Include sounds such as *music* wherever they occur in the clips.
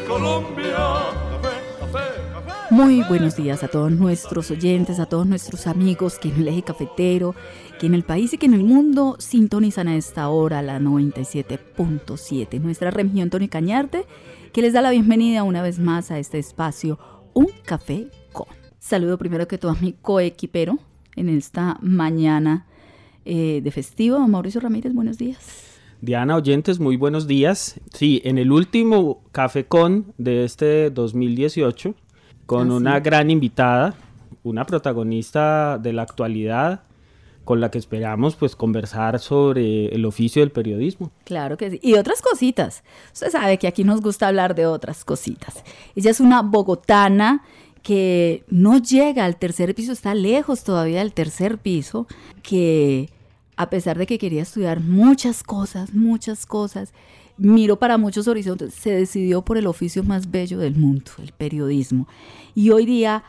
mi Colombia. Muy buenos días a todos nuestros oyentes, a todos nuestros amigos que en el eje cafetero, que en el país y que en el mundo sintonizan a esta hora la 97.7. Nuestra región Tony Cañarte, que les da la bienvenida una vez más a este espacio, Un Café con. Saludo primero que todo a mi coequipero en esta mañana eh, de festivo. Mauricio Ramírez, buenos días. Diana, oyentes, muy buenos días. Sí, en el último Café Con de este 2018, con Ah, una sí. gran invitada, una protagonista de la actualidad, con la que esperamos pues conversar sobre el oficio del periodismo. Claro que sí. Y otras cositas. Usted sabe que aquí nos gusta hablar de otras cositas. Ella es una bogotana que no llega al tercer piso, está lejos todavía del tercer piso, que a pesar de que quería estudiar muchas cosas, muchas cosas, miró para muchos horizontes, se decidió por el oficio más bello del mundo, el periodismo. Y hoy día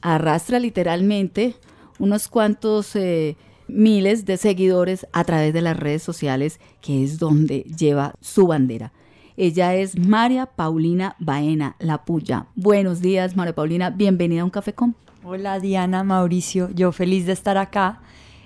arrastra literalmente unos cuantos eh, miles de seguidores a través de las redes sociales, que es donde lleva su bandera. Ella es María Paulina Baena, La Puya. Buenos días, María Paulina. Bienvenida a un café con. Hola Diana, Mauricio, yo feliz de estar acá.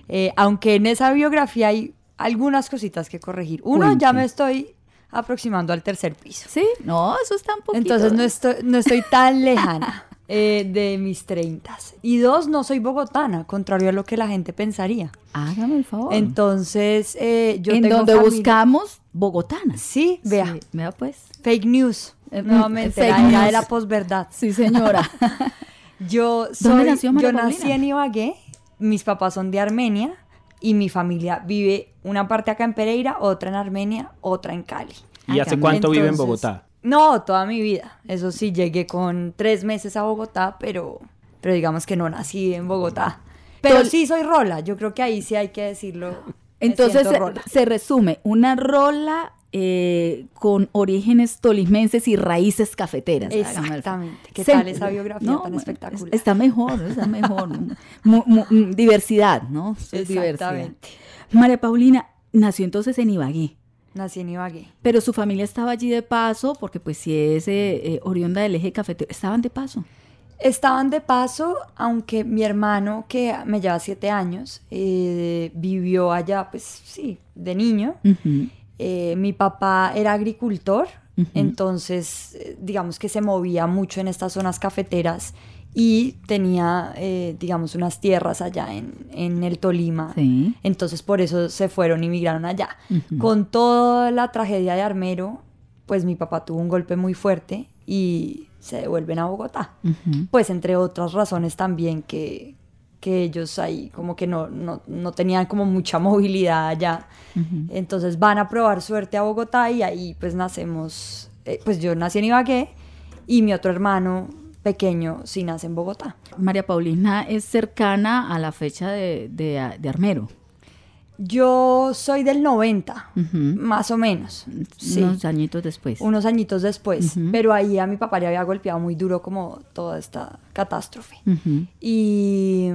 Eh, aunque en esa biografía hay algunas cositas que corregir. Uno, Cuente. ya me estoy aproximando al tercer piso. Sí, no, eso está un poquito. Entonces no estoy, no estoy tan *laughs* lejana eh, de mis treintas. Y dos, no soy bogotana, contrario a lo que la gente pensaría. Hágame el favor. Entonces, eh, yo en tengo donde familia- buscamos bogotanas. Sí, vea, Sí, vea pues. fake news. Eh, Nuevamente, fake la era de la posverdad. Sí, señora. *laughs* Yo ¿Dónde soy, nació María yo nací en Ibagué, mis papás son de Armenia y mi familia vive una parte acá en Pereira, otra en Armenia, otra en Cali. ¿Y hace cuánto vive en Bogotá? No, toda mi vida. Eso sí, llegué con tres meses a Bogotá, pero, pero digamos que no nací en Bogotá. Pero sí soy rola, yo creo que ahí sí hay que decirlo. Entonces se resume, una rola eh, con orígenes tolimenses y raíces cafeteras. Exactamente. ¿Qué tal esa biografía tan espectacular? Está mejor, está mejor. Mu- mu- diversidad, ¿no? Es diversidad. Exactamente. María Paulina nació entonces en Ibagué, Nací en Ibagué. pero su familia estaba allí de paso, porque pues si es eh, eh, oriunda del eje cafetero, estaban de paso. Estaban de paso, aunque mi hermano, que me lleva siete años, eh, vivió allá, pues sí, de niño. Ujú. Eh, mi papá era agricultor, entonces eh, digamos que se movía mucho en estas zonas cafeteras y tenía, eh, digamos, unas tierras allá en, en el Tolima. Sí. Entonces por eso se fueron y migraron allá. Con toda la tragedia de Armero, pues mi papá tuvo un golpe muy fuerte y se devuelven a Bogotá. Pues entre otras razones también que, que ellos ahí como que no, no, no tenían como mucha *laughs* movilidad allá. Entonces van a probar suerte a Bogotá y ahí pues nacemos, eh, pues yo nací en Ibagué y mi otro hermano pequeño sí nace en Bogotá. María Paulina es cercana a la fecha de, de- de Armero. Yo soy del 90, Ujú. más o menos. Sí. Unos añitos después. unos añitos después, pero ahí a mi papá le había golpeado muy duro como toda esta catástrofe. Y,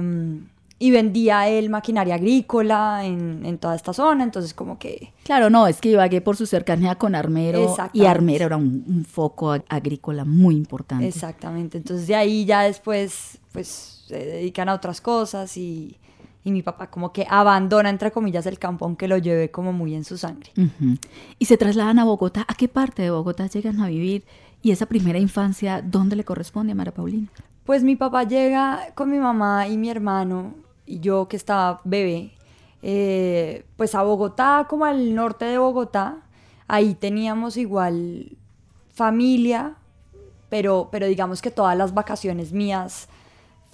y vendía él maquinaria agrícola en, en toda esta zona, entonces como que... Claro, no, es que Ibagué por su cercanía con Armero y. Armero era un, un foco ag- agrícola muy importante. Exactamente, entonces de ahí ya después pues se dedican a otras cosas y, y mi papá como que abandona entre comillas el campo aunque lo lleve como muy en su sangre. Y se trasladan a Bogotá. ¿A qué parte de Bogotá llegan a vivir? Y esa primera infancia, ¿dónde le corresponde a María Paulina? Pues mi papá llega con mi mamá y mi hermano y yo que estaba bebé, eh, pues a Bogotá, como al norte de Bogotá. Ahí teníamos igual familia, pero, pero digamos que todas las vacaciones mías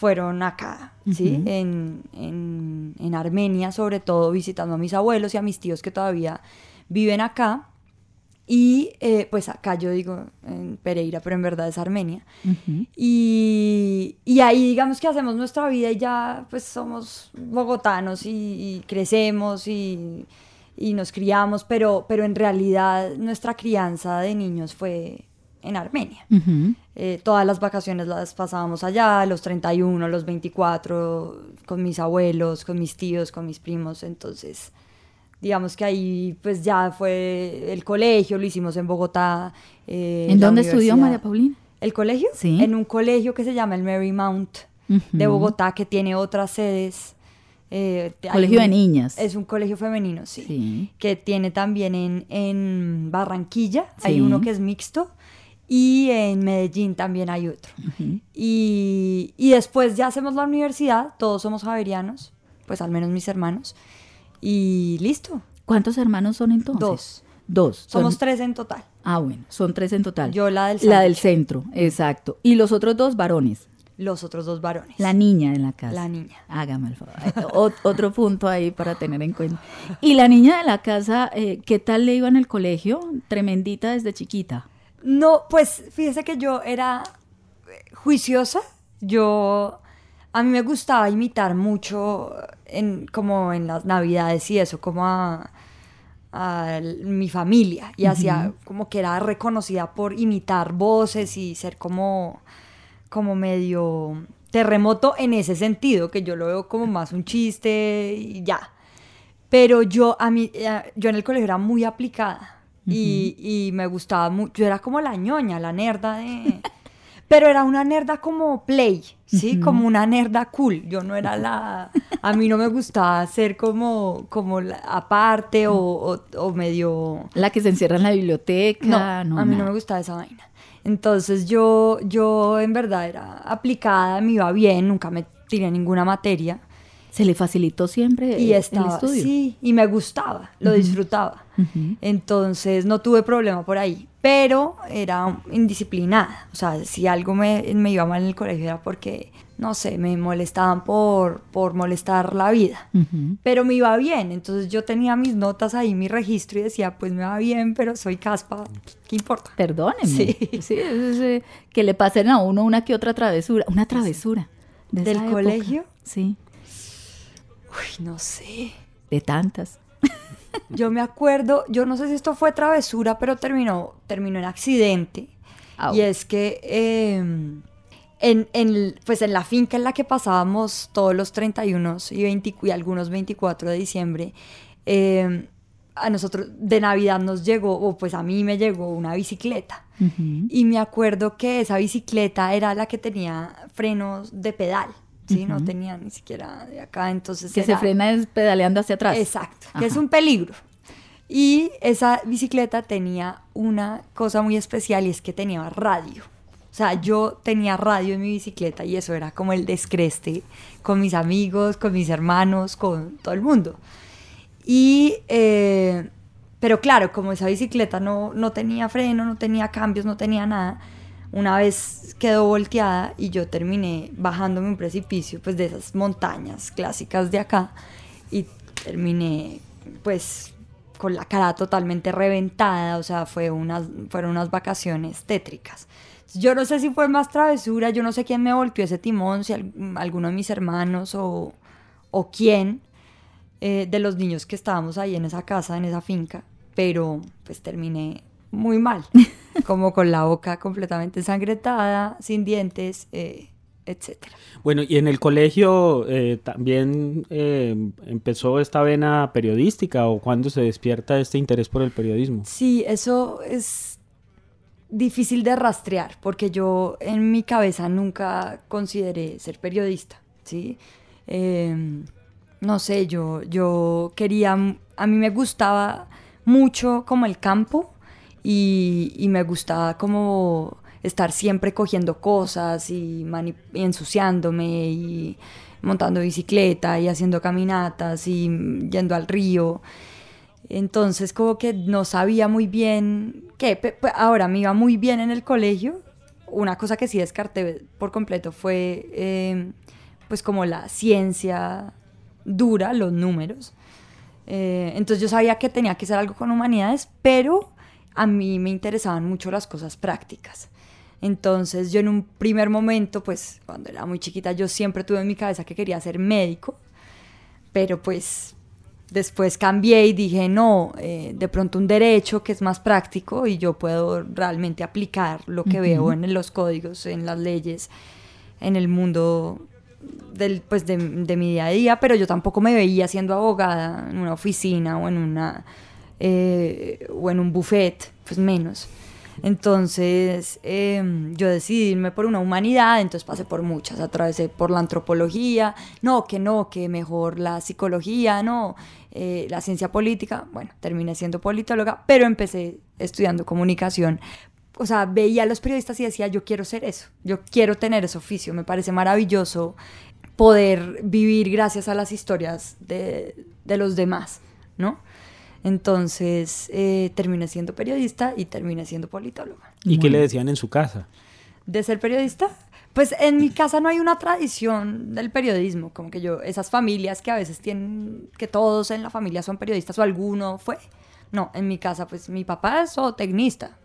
fueron acá, ¿sí? En, en, en Armenia, sobre todo visitando a mis abuelos y a mis tíos que todavía viven acá. Y eh, pues acá yo digo en Pereira, pero en verdad es Armenia. Y, y ahí digamos que hacemos nuestra vida y ya pues somos bogotanos y, y crecemos y, y nos criamos, pero, pero en realidad nuestra crianza de niños fue en Armenia. Ujú. Eh, todas las vacaciones las pasábamos allá, los 31, los 24, con mis abuelos, con mis tíos, con mis primos, entonces digamos que ahí pues ya fue el colegio, lo hicimos en Bogotá. eh, ¿En dónde estudió. María Paulina? ¿El colegio? Sí. En un colegio que se llama el Marymount de Ujú. Bogotá, que tiene otras sedes. eh, hay Colegio de un- niñas. Es un colegio femenino, sí. Sí. Que tiene también en, en Barranquilla, hay Sí. uno que es mixto. Y en Medellín también hay otro. y, y después ya hacemos la universidad, todos somos javerianos, pues al menos mis hermanos. Y listo, ¿Cuántos hermanos son entonces? Dos. Dos. son- somos tres en total. Ah, bueno, son tres en total. Yo la del La del centro, exacto. Y los otros dos varones. Los otros dos varones. La niña en la casa. La niña. Hágame el favor. Ot- otro punto ahí para tener en cuenta. Y la niña de la casa, eh, ¿qué tal le iba en el colegio? Tremendita desde chiquita. No, pues fíjese que yo era eh, juiciosa. Yo, a mí me gustaba imitar mucho en, como en las navidades y eso, como a, mi familia. Y hacía como que era reconocida por imitar voces y ser como, como medio terremoto en ese sentido, que yo lo veo como más un chiste y ya. Pero yo, a mí, eh, yo en el colegio era muy aplicada y, y me gustaba mucho. Yo era como la ñoña, la nerda de... *laughs* Pero era una nerda como play, ¿sí? Como una nerda cool. Yo no era la... A mí no me gustaba ser como, como la- aparte o, o- o medio... La que se encierra en la biblioteca. No, No, a mí no me gustaba esa vaina. Entonces yo, yo en verdad era aplicada, me iba bien, nunca me tiré ninguna materia. Se le facilitó siempre Y estaba, el estudio. sí, y me gustaba, lo disfrutaba. Entonces no tuve problema por ahí, pero era indisciplinada. O sea, si algo me, me iba mal en el colegio era porque, no sé, me molestaban por, por molestar la vida. Pero me iba bien, entonces yo tenía mis notas ahí, mi registro y decía, pues me va bien, pero soy caspa, ¿qué importa? Perdónenme. Sí. Sí, es, eh, que le pasen a uno una que otra travesura. Una travesura. de ¿Del época. colegio? Sí, Uy, no sé. de tantas. Yo me acuerdo, yo no sé si esto fue travesura, pero terminó, terminó en accidente. Y es que eh, en, en, pues en la finca en la que pasábamos todos los 31 y, 20 y algunos 24 de diciembre, eh, a nosotros de Navidad nos llegó, o pues a mí me llegó una bicicleta. Y me acuerdo que esa bicicleta era la que tenía frenos de pedal. Sí, no tenía ni siquiera de acá, entonces Que se era- frena es pedaleando hacia atrás. Exacto, que es Ajá. un peligro. Y esa bicicleta tenía una cosa muy especial y es que tenía radio. O sea, yo tenía radio en mi bicicleta y eso era como el descreste con mis amigos, con mis hermanos, con todo el mundo. Y, eh, pero claro, como esa bicicleta no, no tenía freno, no tenía cambios, no tenía nada, una vez quedó volteada y yo terminé bajándome un precipicio, pues de esas montañas clásicas de acá, y terminé, pues, con la cara totalmente reventada, o sea, fue unas, fueron unas vacaciones tétricas. Yo no sé si fue más travesura, yo no sé quién me volteó ese timón, si al- alguno de mis hermanos o, o quién eh, de los niños que estábamos ahí en esa casa, en esa finca, pero pues terminé muy mal, *laughs* como con la boca completamente ensangrentada, sin dientes, eh, etcétera. Bueno, y en el colegio eh, también eh, empezó esta vena periodística o cuándo se despierta este interés por el periodismo. Sí, eso es difícil de rastrear porque yo en mi cabeza nunca consideré ser periodista, ¿sí? Eh, no sé, yo, yo quería, a mí me gustaba mucho como el campo y, me gustaba como estar siempre cogiendo cosas y, ensuciándome y montando bicicleta y haciendo caminatas y yendo al río. Entonces como que no sabía muy bien qué. Ahora me iba muy bien en el colegio. Una cosa que sí descarté por completo fue eh, pues como la ciencia dura, los números. Eh, entonces yo sabía que tenía que hacer algo con humanidades, pero a mí me interesaban mucho las cosas prácticas. Entonces yo en un primer momento, pues cuando era muy chiquita, yo siempre tuve en mi cabeza que quería ser médico, pero pues después cambié y dije, no, eh, de pronto un derecho que es más práctico y yo puedo realmente aplicar lo que veo en los códigos, en las leyes, en el mundo del, pues de, de mi día a día, pero yo tampoco me veía siendo abogada en una oficina o en una eh, o en un buffet, pues menos. Entonces em, yo decidí irme por una humanidad, entonces pasé por muchas, atravesé por la antropología, no, que no, que mejor la psicología, no, eh, la ciencia política, bueno, terminé siendo politóloga, pero empecé estudiando comunicación. O sea, veía a los periodistas y decía, yo quiero ser eso, yo quiero tener ese oficio, me parece maravilloso poder vivir gracias a las historias de, de los demás, ¿no? Entonces eh, terminé siendo periodista y terminé siendo politóloga. ¿Y qué le decían en su casa? ¿De ser periodista? Pues en mi casa no hay una tradición del periodismo, como que yo, esas familias que a veces tienen, que todos en la familia son periodistas o alguno fue. No, en mi casa pues mi papá es zootecnista,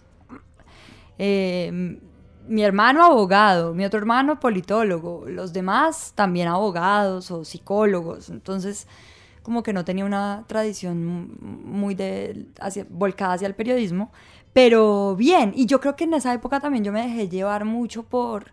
eh, mi hermano abogado, mi otro hermano politólogo, los demás también abogados o psicólogos, entonces como que no tenía una tradición muy de, hacia, volcada hacia el periodismo, pero bien, y yo creo que en esa época también yo me dejé llevar mucho por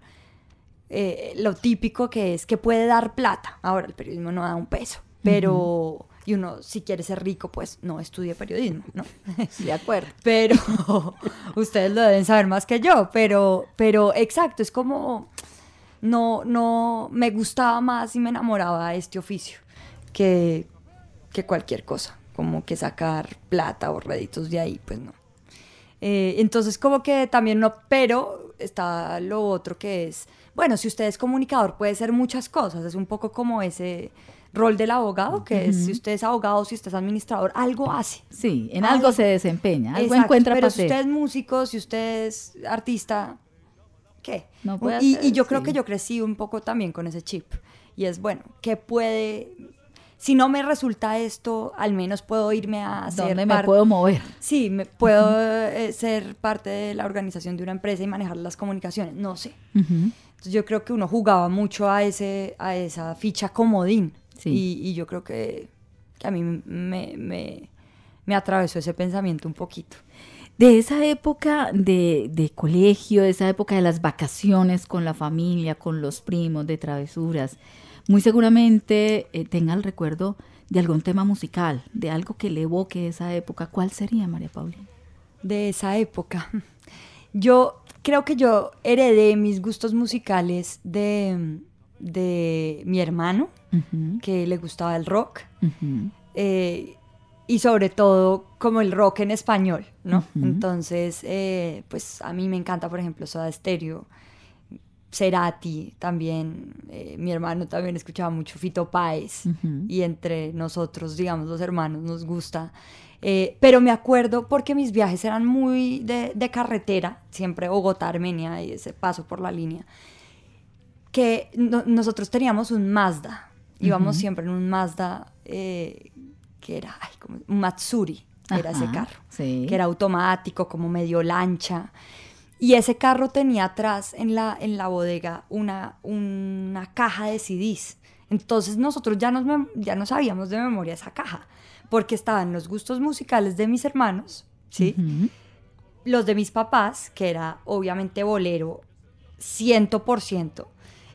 eh, lo típico que es que puede dar plata. Ahora el periodismo no da un peso, pero... Y uno, si quiere ser rico, pues no estudie periodismo, ¿no? *laughs* De acuerdo. Pero *laughs* ustedes lo deben saber más que yo, pero, pero exacto, es como, no, no, me gustaba más y me enamoraba de este oficio que, que cualquier cosa, como que sacar plata o réditos de ahí, pues no. Eh, entonces como que también no, pero está lo otro que es, bueno, si usted es comunicador puede ser muchas cosas, es un poco como ese rol del abogado, que es si usted es abogado, si usted es administrador, algo hace. Sí, en algo, se desempeña, algo encuentra pero si usted es músico, si usted es artista, ¿qué? No puede y, hacer, y yo creo sí. que yo crecí un poco también con ese chip. Y es, bueno, ¿qué puede si no me resulta esto, al menos puedo irme a ser ¿Dónde me puedo mover? Sí, me, puedo eh, ser parte de la organización de una empresa y manejar las comunicaciones, no sé. Entonces yo creo que uno jugaba mucho a, ese, a esa ficha comodín. Sí. Y, y yo creo que, que a mí me, me, me atravesó ese pensamiento un poquito. De esa época de, de colegio, de esa época de las vacaciones con la familia, con los primos, de travesuras, muy seguramente eh, tenga el recuerdo de algún tema musical, de algo que le evoque esa época. ¿Cuál sería, María Paulina? de esa época. Yo creo que yo heredé mis gustos musicales de, de mi hermano, que le gustaba el rock, eh, y sobre todo como el rock en español, ¿no? Entonces, eh, pues a mí me encanta, por ejemplo, Soda Stereo, Cerati también, eh, mi hermano también escuchaba mucho Fito Páez, y entre nosotros, digamos, los hermanos, nos gusta. Eh, pero me acuerdo porque mis viajes eran muy de, de carretera, siempre Bogotá, Armenia y ese paso por la línea, que no- nosotros teníamos un Mazda, íbamos siempre en un Mazda eh, que era ay, como un Matsuri, era ese carro, sí. que era automático, como medio lancha. Y ese carro tenía atrás en la, en la bodega una, una caja de CDs. Entonces nosotros ya nos, ya no sabíamos de memoria esa caja, porque estaban los gustos musicales de mis hermanos, ¿sí? Los de mis papás, que era obviamente bolero, 100%.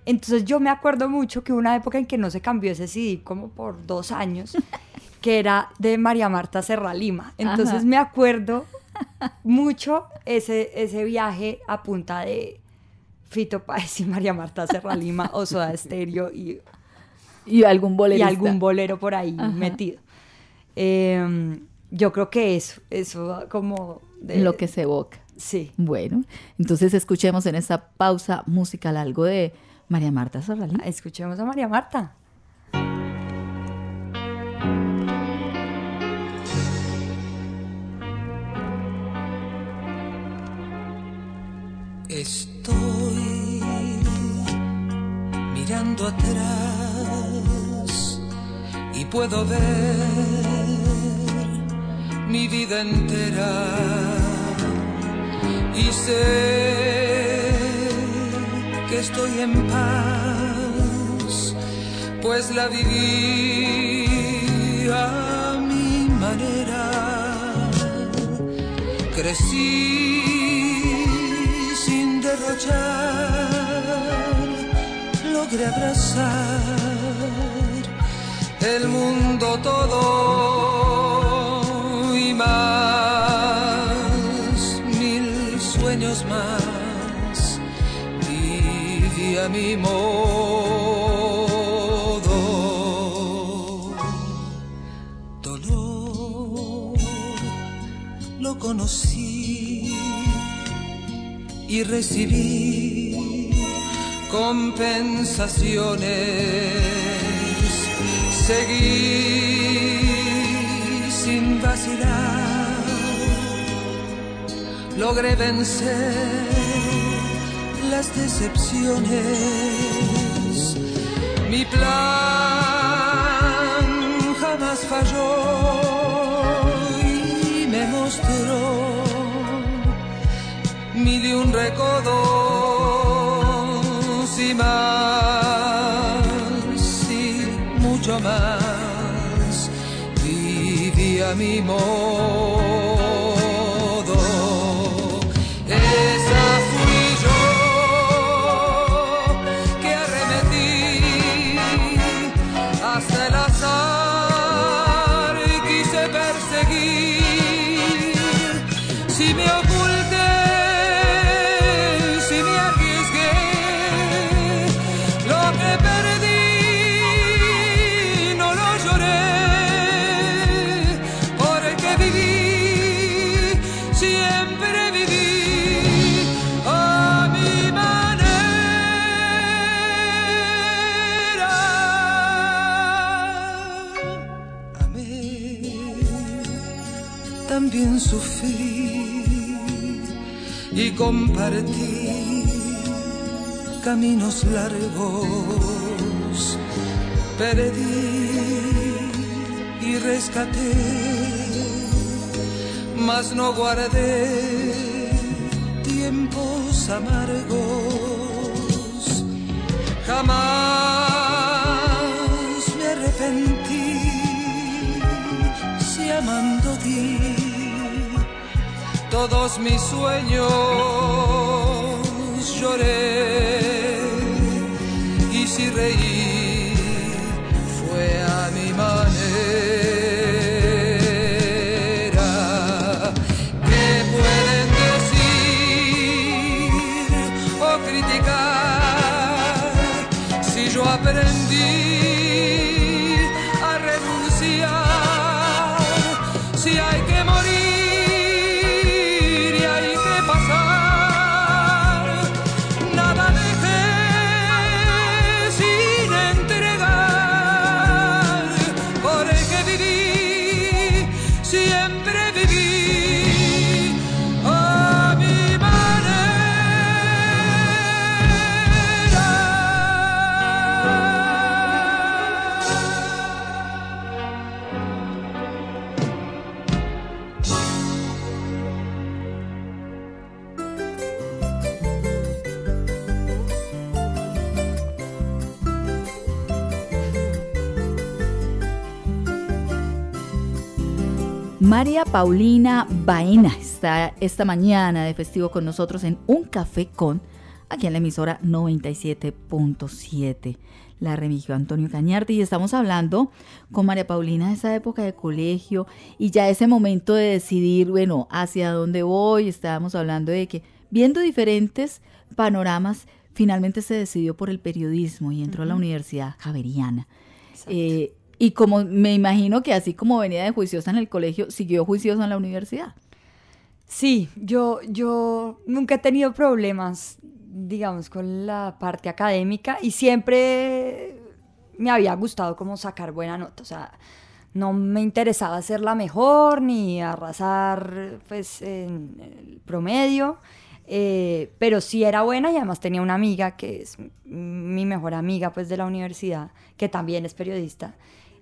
Entonces yo me acuerdo mucho que una época en que no se cambió ese CD como por dos años, que era de María Marta Serra Lima. Entonces Ajá. me acuerdo mucho ese, ese viaje a punta de Fito Páez y María Marta Serra Lima, o Soda *laughs* Stereo y Y algún y bolerista. algún bolero por ahí Ajá. metido. Eh, yo creo que eso, eso como... de- Lo que se evoca. Sí. Bueno, entonces escuchemos en esta pausa musical algo de María Marta Serralí. Escuchemos a María Marta. Estoy mirando atrás y puedo ver mi vida entera. Y sé que estoy en paz, pues la viví a mi manera. Crecí logré abrazar el mundo todo y más, mil sueños más, viví a mi modo. Dolor, lo conocí y recibí compensaciones. Seguí sin vacilar, logré vencer las decepciones. Mi plan jamás falló y un recodos y más y mucho más. Viví a mi modo sufrí y compartí caminos largos, perdí y rescaté, mas no guardé tiempos amargos, jamás me arrepentí si amando di todos mis sueños lloré. Y si reí María Paulina Baena está esta mañana de festivo con nosotros en Un Café con, aquí en la emisora 97.7. La remitió Antonio Cañarte y estamos hablando con María Paulina de esa época de colegio y ya ese momento de decidir, bueno, hacia dónde voy. Estábamos hablando de que viendo diferentes panoramas, finalmente se decidió por el periodismo y entró a la Universidad Javeriana. Eh, y como me imagino que así como venía de juiciosa en el colegio, siguió juiciosa en la universidad. Sí, yo, yo nunca he tenido problemas, digamos, con la parte académica y siempre me había gustado como sacar buena nota. O sea, no me interesaba ser la mejor ni arrasar pues en el promedio. eh, pero sí era buena y además tenía una amiga que es mi mejor amiga pues de la universidad, que también es periodista,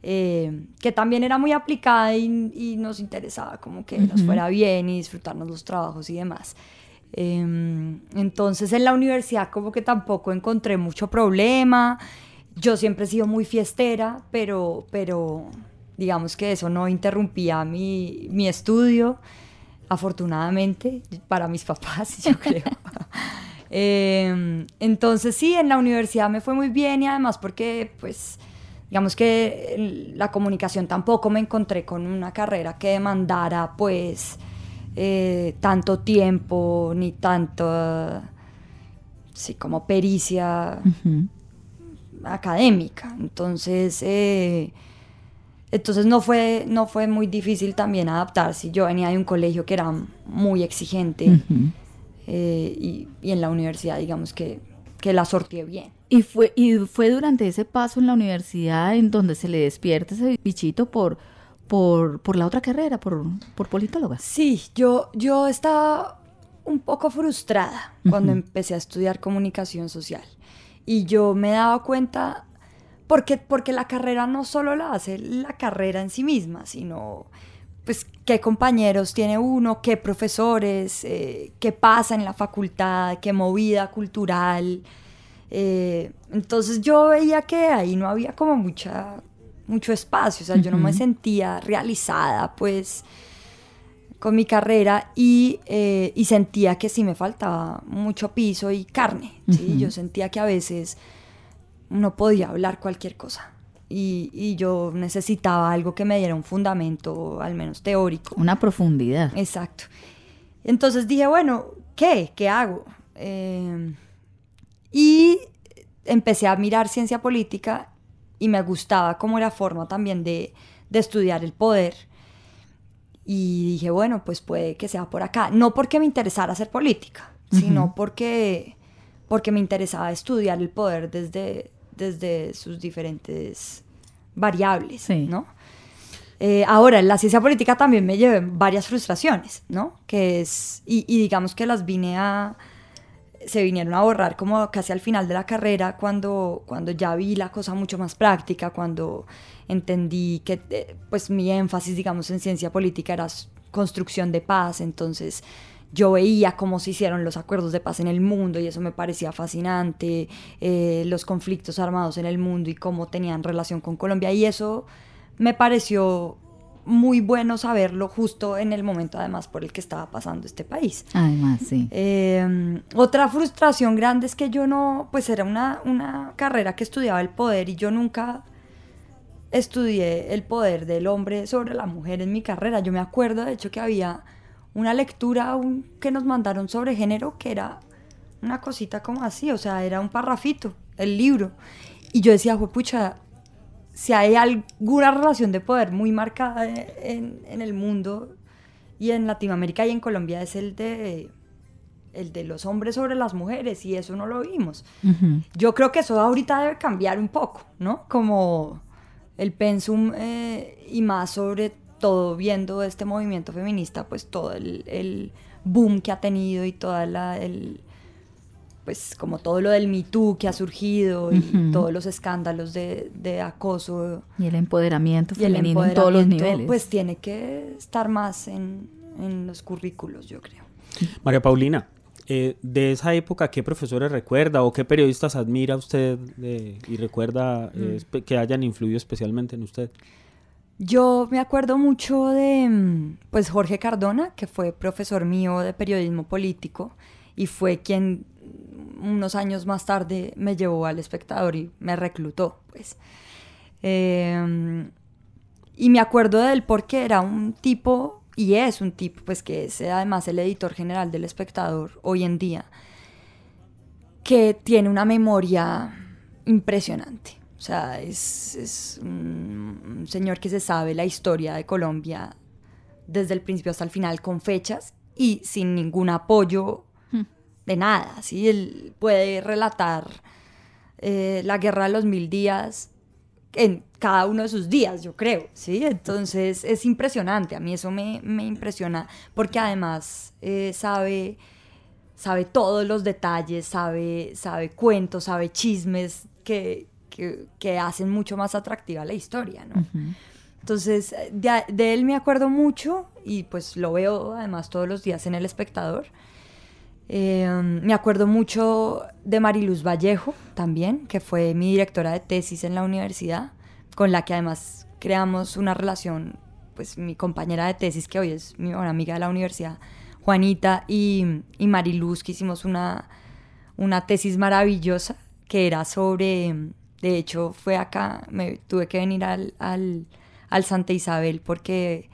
eh, que también era muy aplicada y, y nos interesaba como que nos fuera bien y disfrutarnos los trabajos y demás. Em, entonces en la universidad como que tampoco encontré mucho problema. Yo siempre he sido muy fiestera, pero, pero digamos que eso no interrumpía mi, mi estudio, afortunadamente, para mis *laughs* papás, yo creo. *laughs* Eh, entonces sí, en la universidad me fue muy bien y además porque pues digamos que la comunicación tampoco me encontré con una carrera que demandara pues eh, tanto tiempo ni tanto sí como pericia académica. Entonces, eh, entonces no fue, no fue muy difícil también adaptarse. Yo venía de un colegio que era muy exigente eh, y, y en la universidad, digamos que, que la sorteé bien. Y fue, y fue durante ese paso en la universidad en donde se le despierta ese bichito por, por, por la otra carrera, por, por politóloga. Sí, yo, yo estaba un poco frustrada cuando empecé a estudiar comunicación social. Y yo me daba cuenta, porque, porque la carrera no solo la hace la carrera en sí misma, sino pues qué compañeros tiene uno, qué profesores, eh, qué pasa en la facultad, qué movida cultural. Eh, entonces yo veía que ahí no había como mucha, mucho espacio, o sea, yo no me sentía realizada, pues con mi carrera y, eh, y sentía que sí me faltaba mucho piso y carne. ¿sí? Yo sentía que a veces no podía hablar cualquier cosa y, y yo necesitaba algo que me diera un fundamento, al menos teórico. Una profundidad. Exacto. Entonces dije, bueno, ¿qué? ¿Qué hago? Eh, y empecé a mirar ciencia política y me gustaba como era forma también de, de estudiar el poder. Y dije, bueno, pues puede que sea por acá. No porque me interesara hacer política, sino porque, porque me interesaba estudiar el poder desde, desde sus diferentes variables, Sí. ¿no? Eh, ahora, la ciencia política también me llevé varias frustraciones, ¿no? Que es, y, y digamos que las vine a, se vinieron a borrar como casi al final de la carrera, cuando, cuando ya vi la cosa mucho más práctica, cuando entendí que eh, pues mi énfasis, digamos, en ciencia política era construcción de paz, entonces yo veía cómo se hicieron los acuerdos de paz en el mundo y eso me parecía fascinante, eh, los conflictos armados en el mundo y cómo tenían relación con Colombia. Y eso me pareció muy bueno saberlo justo en el momento además por el que estaba pasando este país. Además, sí. Eh, otra frustración grande es que yo no, pues era una, una carrera que estudiaba el poder y yo nunca estudié el poder del hombre sobre la mujer en mi carrera. Yo me acuerdo de hecho que había una lectura un- que nos mandaron sobre género que era una cosita como así, o sea, era un parrafito, el libro. Y yo decía, pucha, si hay alguna relación de poder muy marcada en, en el mundo y en Latinoamérica y en Colombia es el de el de los hombres sobre las mujeres y eso no lo vimos. Yo creo que eso ahorita debe cambiar un poco, ¿no? Como el pensum eh, y más sobre todo viendo este movimiento feminista, pues todo el, el boom que ha tenido y toda la, el, pues como todo lo del Me Too que ha surgido y todos los escándalos de, de acoso Y el empoderamiento y el femenino en todos los empoderamiento, niveles. pues tiene que estar más en, en los currículos, yo creo. María Paulina, eh, de esa época, ¿qué profesores recuerda o qué periodistas admira usted eh, y recuerda eh, espe- que hayan influido especialmente en usted? Yo me acuerdo mucho de mm, pues Jorge Cardona, que fue profesor mío de periodismo político y fue quien mm, unos años más tarde me llevó al espectador y me reclutó, pues. Eh, y me acuerdo de él porque era un tipo, y es un tipo, pues que es además el editor general del espectador hoy en día, que tiene una memoria impresionante. O sea, es, es un señor que se sabe la historia de Colombia desde el principio hasta el final con fechas y sin ningún apoyo de nada. ¿sí? Él puede relatar eh, la guerra de los mil días en cada uno de sus días, yo creo, ¿sí? Entonces es impresionante, a mí eso me, me impresiona porque además eh, sabe, sabe todos los detalles, sabe, sabe cuentos, sabe chismes que, que, que hacen mucho más atractiva la historia, ¿no? Entonces, de, de él me acuerdo mucho y pues lo veo además todos los días en El Espectador. Eh, me acuerdo mucho de Mariluz Vallejo también, que fue mi directora de tesis en la universidad, con la que además creamos una relación, pues mi compañera de tesis, que hoy es mi mejor amiga de la universidad, Juanita y, y Mariluz, que hicimos una, una tesis maravillosa que era sobre, de hecho fue acá, me tuve que venir al, al, al Santa Isabel porque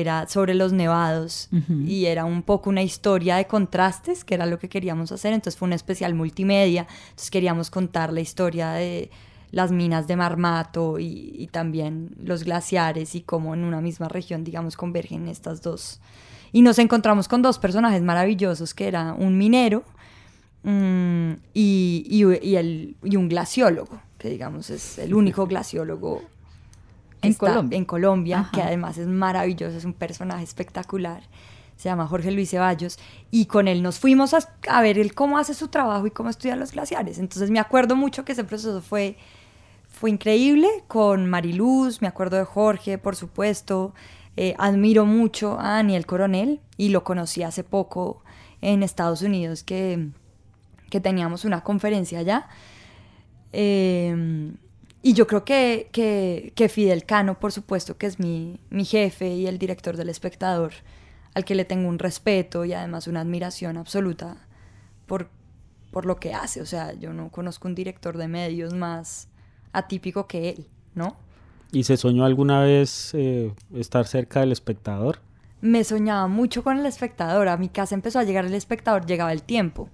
era sobre los nevados y era un poco una historia de contrastes, que era lo que queríamos hacer, entonces fue un especial multimedia, entonces queríamos contar la historia de las minas de Marmato y, y también los glaciares y cómo en una misma región, digamos, convergen estas dos. Y nos encontramos con dos personajes maravillosos, que era un minero mm, y, y- y el, y un glaciólogo, que digamos es el único glaciólogo En está Colombia. en Colombia, Ajá. que además es maravilloso, es un personaje espectacular. Se llama Jorge Luis Ceballos y con él nos fuimos a, a ver él cómo hace su trabajo y cómo estudia los glaciares. Entonces me acuerdo mucho que ese proceso fue, fue increíble con Mariluz, me acuerdo de Jorge, por supuesto. Eh, admiro mucho a Daniel Coronel y lo conocí hace poco en Estados Unidos que, que teníamos una conferencia allá. Eh, y yo creo que, que, que Fidel Cano, por supuesto, que es mi, mi jefe y el director del espectador, al que le tengo un respeto y además una admiración absoluta por, por lo que hace. O sea, yo no conozco un director de medios más atípico que él, ¿no? ¿Y se soñó alguna vez eh, estar cerca del espectador? me soñaba mucho con el espectador. A mi casa empezó a llegar el espectador, llegaba el tiempo.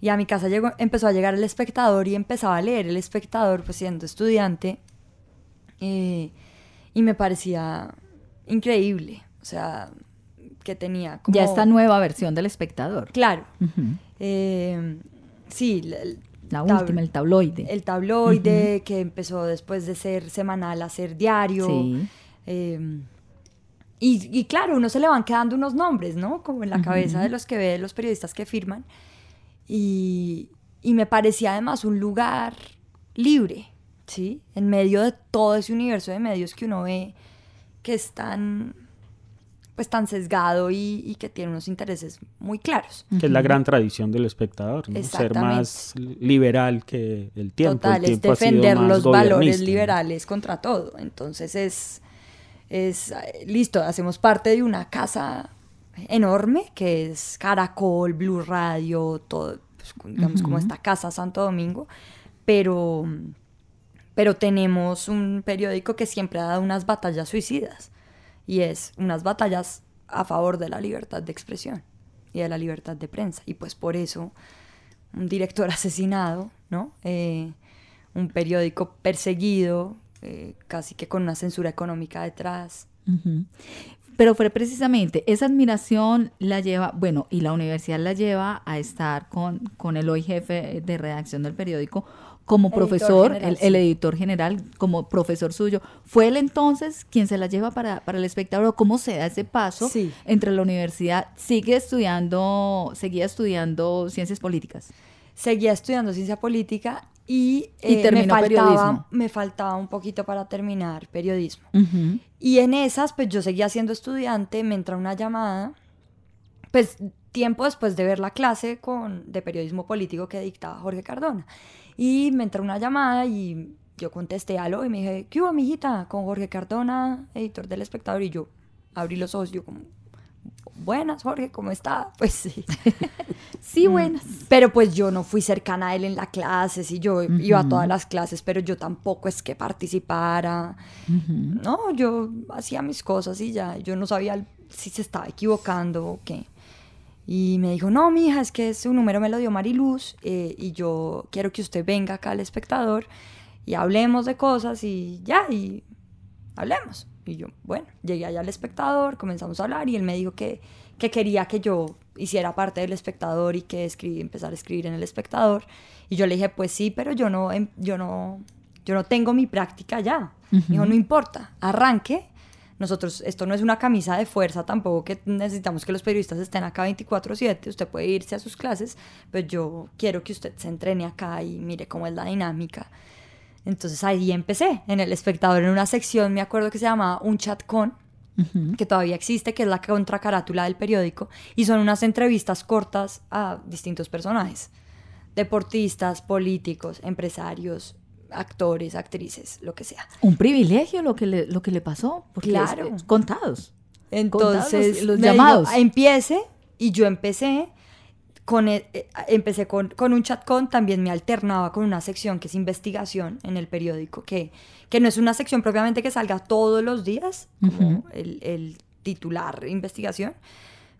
Y a mi casa llegó, empezó a llegar el espectador y empezaba a leer el espectador, pues siendo estudiante. eh, y me parecía increíble. O sea, que tenía como... Ya esta nueva versión del espectador. Claro. Eh, sí, la, el La tab- última, el tabloide. el tabloide que empezó después de ser semanal a ser diario. Sí. Eh, y, y claro, uno se le van quedando unos nombres, ¿no? Como en la cabeza de los que ve, los periodistas que firman. Y, y me parecía además un lugar libre, ¿sí? En medio de todo ese universo de medios que uno ve que es tan, pues tan sesgado y, y que tiene unos intereses muy claros. Que es la gran tradición del espectador, ¿no? Ser más liberal que el tiempo. Total, el es tiempo ha sido defender más los valores liberales contra todo. Entonces es, es, listo, hacemos parte de una casa enorme que es Caracol, Blue Radio, todo, pues, digamos como esta casa Santo Domingo, pero, pero tenemos un periódico que siempre ha dado unas batallas suicidas y es unas batallas a favor de la libertad de expresión y de la libertad de prensa. Y pues por eso un director *laughs* asesinado, ¿no? Eh, un periódico perseguido, eh, casi que con una censura económica detrás. Pero fue precisamente esa admiración la lleva, bueno, y la universidad la lleva a estar con, con el hoy jefe de redacción del periódico como Editor profesor, general, el, el editor general, como profesor suyo. ¿Fue él entonces quien se la lleva para, para el espectador? ¿O ¿Cómo se da ese paso Sí. entre la universidad? ¿Sigue estudiando, seguía estudiando ciencias políticas? Seguía estudiando ciencia política y, Y eh, me, faltaba, periodismo. me faltaba un poquito para terminar periodismo. Y en esas, pues yo seguía siendo estudiante, me entra una llamada, pues tiempo después de ver la clase con, de periodismo político que dictaba Jorge Cardona. Y me entra una llamada y yo contesté algo y me dije, ¿qué hubo, mijita? Con Jorge Cardona, editor del Espectador. Y yo abrí los ojos, yo como, buenas, Jorge, ¿cómo está? *laughs* Pues sí. *laughs* Sí, Mm. buenas. Pero pues yo no fui cercana a él en la clase, sí, yo iba a todas las clases, pero yo tampoco es que participara. No, yo hacía mis cosas y ya, yo no sabía si se estaba equivocando o qué. Y me dijo, no, mija, es que su número me lo dio Mariluz eh, y yo quiero que usted venga acá al espectador y hablemos de cosas y ya, y hablemos. Y yo, bueno, llegué allá al espectador, comenzamos a hablar y él me dijo que, que quería que yo hiciera parte del espectador y que escribí, empezar a escribir en el espectador. Y yo le dije, pues sí, pero yo no, em- yo no, yo no tengo mi práctica ya. Me Dijo, no importa, arranque. Nosotros, esto no es una camisa de fuerza tampoco que necesitamos que los periodistas estén acá 24/7. Usted puede irse a sus clases, pero yo quiero que usted se entrene acá y mire cómo es la dinámica. Entonces ahí empecé, en el espectador, en una sección, me acuerdo que se llamaba Un Chat Con, que todavía existe, que es la contracarátula del periódico, y son unas entrevistas cortas a distintos personajes, deportistas, políticos, empresarios, actores, actrices, lo que sea. Un privilegio lo que le, lo que le pasó. Porque Claro. es contados. Entonces, los me llamados. dijo, empiece, y yo empecé con, e- eh, empecé con, con un chat con, también me alternaba con una sección que es investigación en el periódico, que, que no es una sección propiamente que salga todos los días, como el, el titular investigación,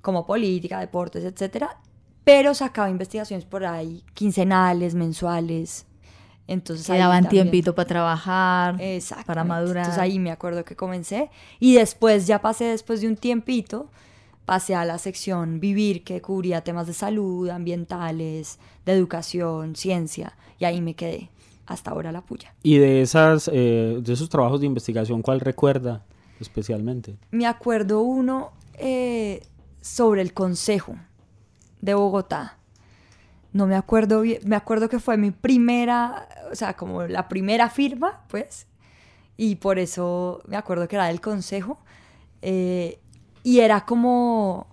como política, deportes, etcétera, pero sacaba investigaciones por ahí, quincenales, mensuales. Entonces ahí daban también- tiempito para trabajar, para madurar. Entonces ahí me acuerdo que comencé. Y después, ya pasé después de un tiempito, pasé a la sección Vivir, que cubría temas de salud, ambientales, de educación, ciencia. Y ahí me quedé. Hasta ahora la puya. Y de esas, eh, de esos trabajos de investigación, ¿cuál recuerda especialmente? Me acuerdo uno eh, sobre el Consejo de Bogotá. No me acuerdo bien, me acuerdo que fue mi primera, o sea, como la primera firma, pues, y por eso me acuerdo que era del Consejo, eh, y era como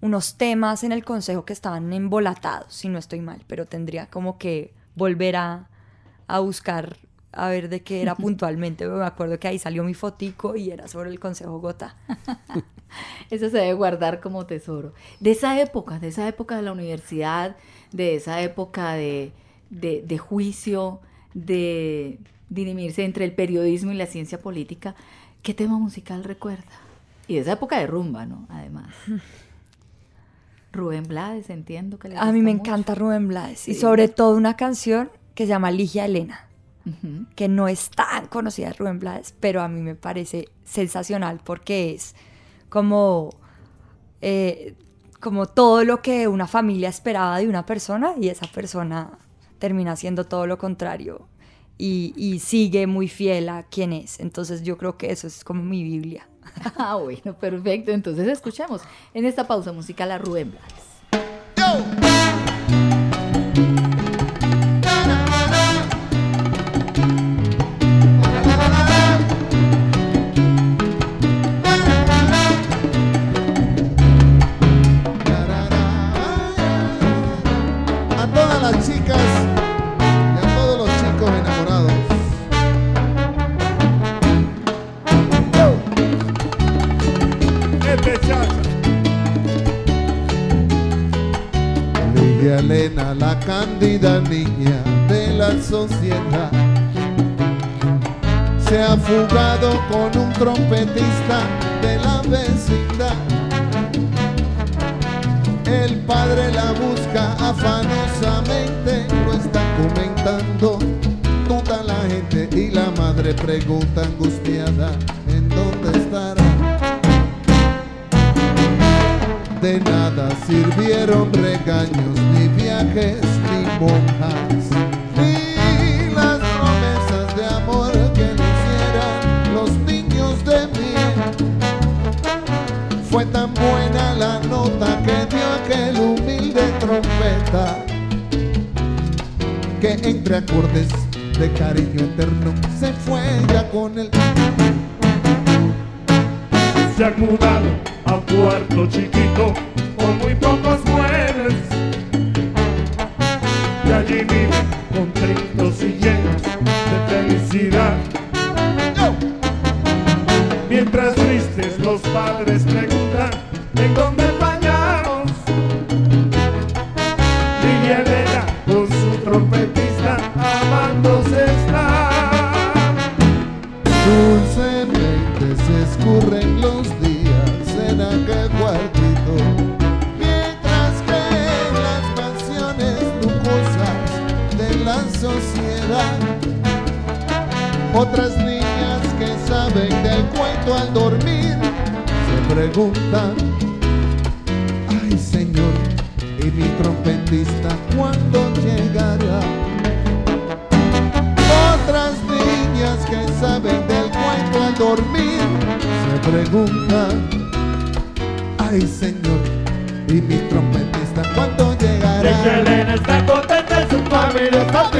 unos temas en el Consejo que estaban embolatados, si no estoy mal, pero tendría como que volver a, a buscar a ver de qué era *laughs* puntualmente. Me acuerdo que ahí salió mi fotico y era sobre el Consejo Bogotá. *laughs* Eso se debe guardar como tesoro. De esa época, de esa época de la universidad, de esa época de, de- de juicio, de dirimirse entre el periodismo y la ciencia política, ¿qué tema musical recuerda? Y de esa época de rumba, ¿no? Además. *laughs* Rubén Blades, entiendo que le A mí me mucho. encanta Rubén Blades y sobre todo una canción que se llama Ligia Elena, que no es tan conocida de Rubén Blades, pero a mí me parece sensacional porque es como, eh, como todo lo que una familia esperaba de una persona y esa persona termina siendo todo lo contrario y, y sigue muy fiel a quien es. Entonces yo creo que eso es como mi Biblia. *laughs* Ah, bueno, perfecto. Entonces escuchemos en esta pausa musical a Rubén Blades. La cándida niña de la sociedad, se ha fugado con un trompetista de la vecindad. El padre la busca afanosamente, lo está comentando. Toda la gente y la madre pregunta angustiada, De nada sirvieron regaños, ni viajes, ni monjas, ni las promesas de amor que le hicieran los niños de miel. Fue tan buena la nota que dio aquel humilde trompeta, que entre acordes de cariño eterno se fue ya con él. Se han mudado a puerto chiquito con muy pocos muebles. Y allí viven contentos y llenos de felicidad. Mientras tristes los padres preguntan en dónde fallamos. Ligia Elena con su trompetista amándose está. Dulcemente se escurren otras niñas que saben del cuento al dormir, se preguntan, ay Señor, y mi trompetista, ¿cuándo llegará? Otras niñas que saben del cuento al dormir se preguntan, ay Señor, y mi trompetista cuándo De que llegará. Elena está contenta en su familia está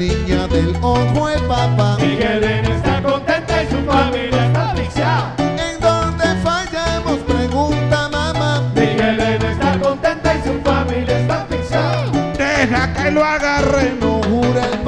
niña del ojo el papá. Miguel Elena está contenta y su familia está asfixiada. ¿En dónde fallamos? Pregunta mamá. Miguel Elena está contenta y su familia está asfixiada. Deja que lo agarre, no jura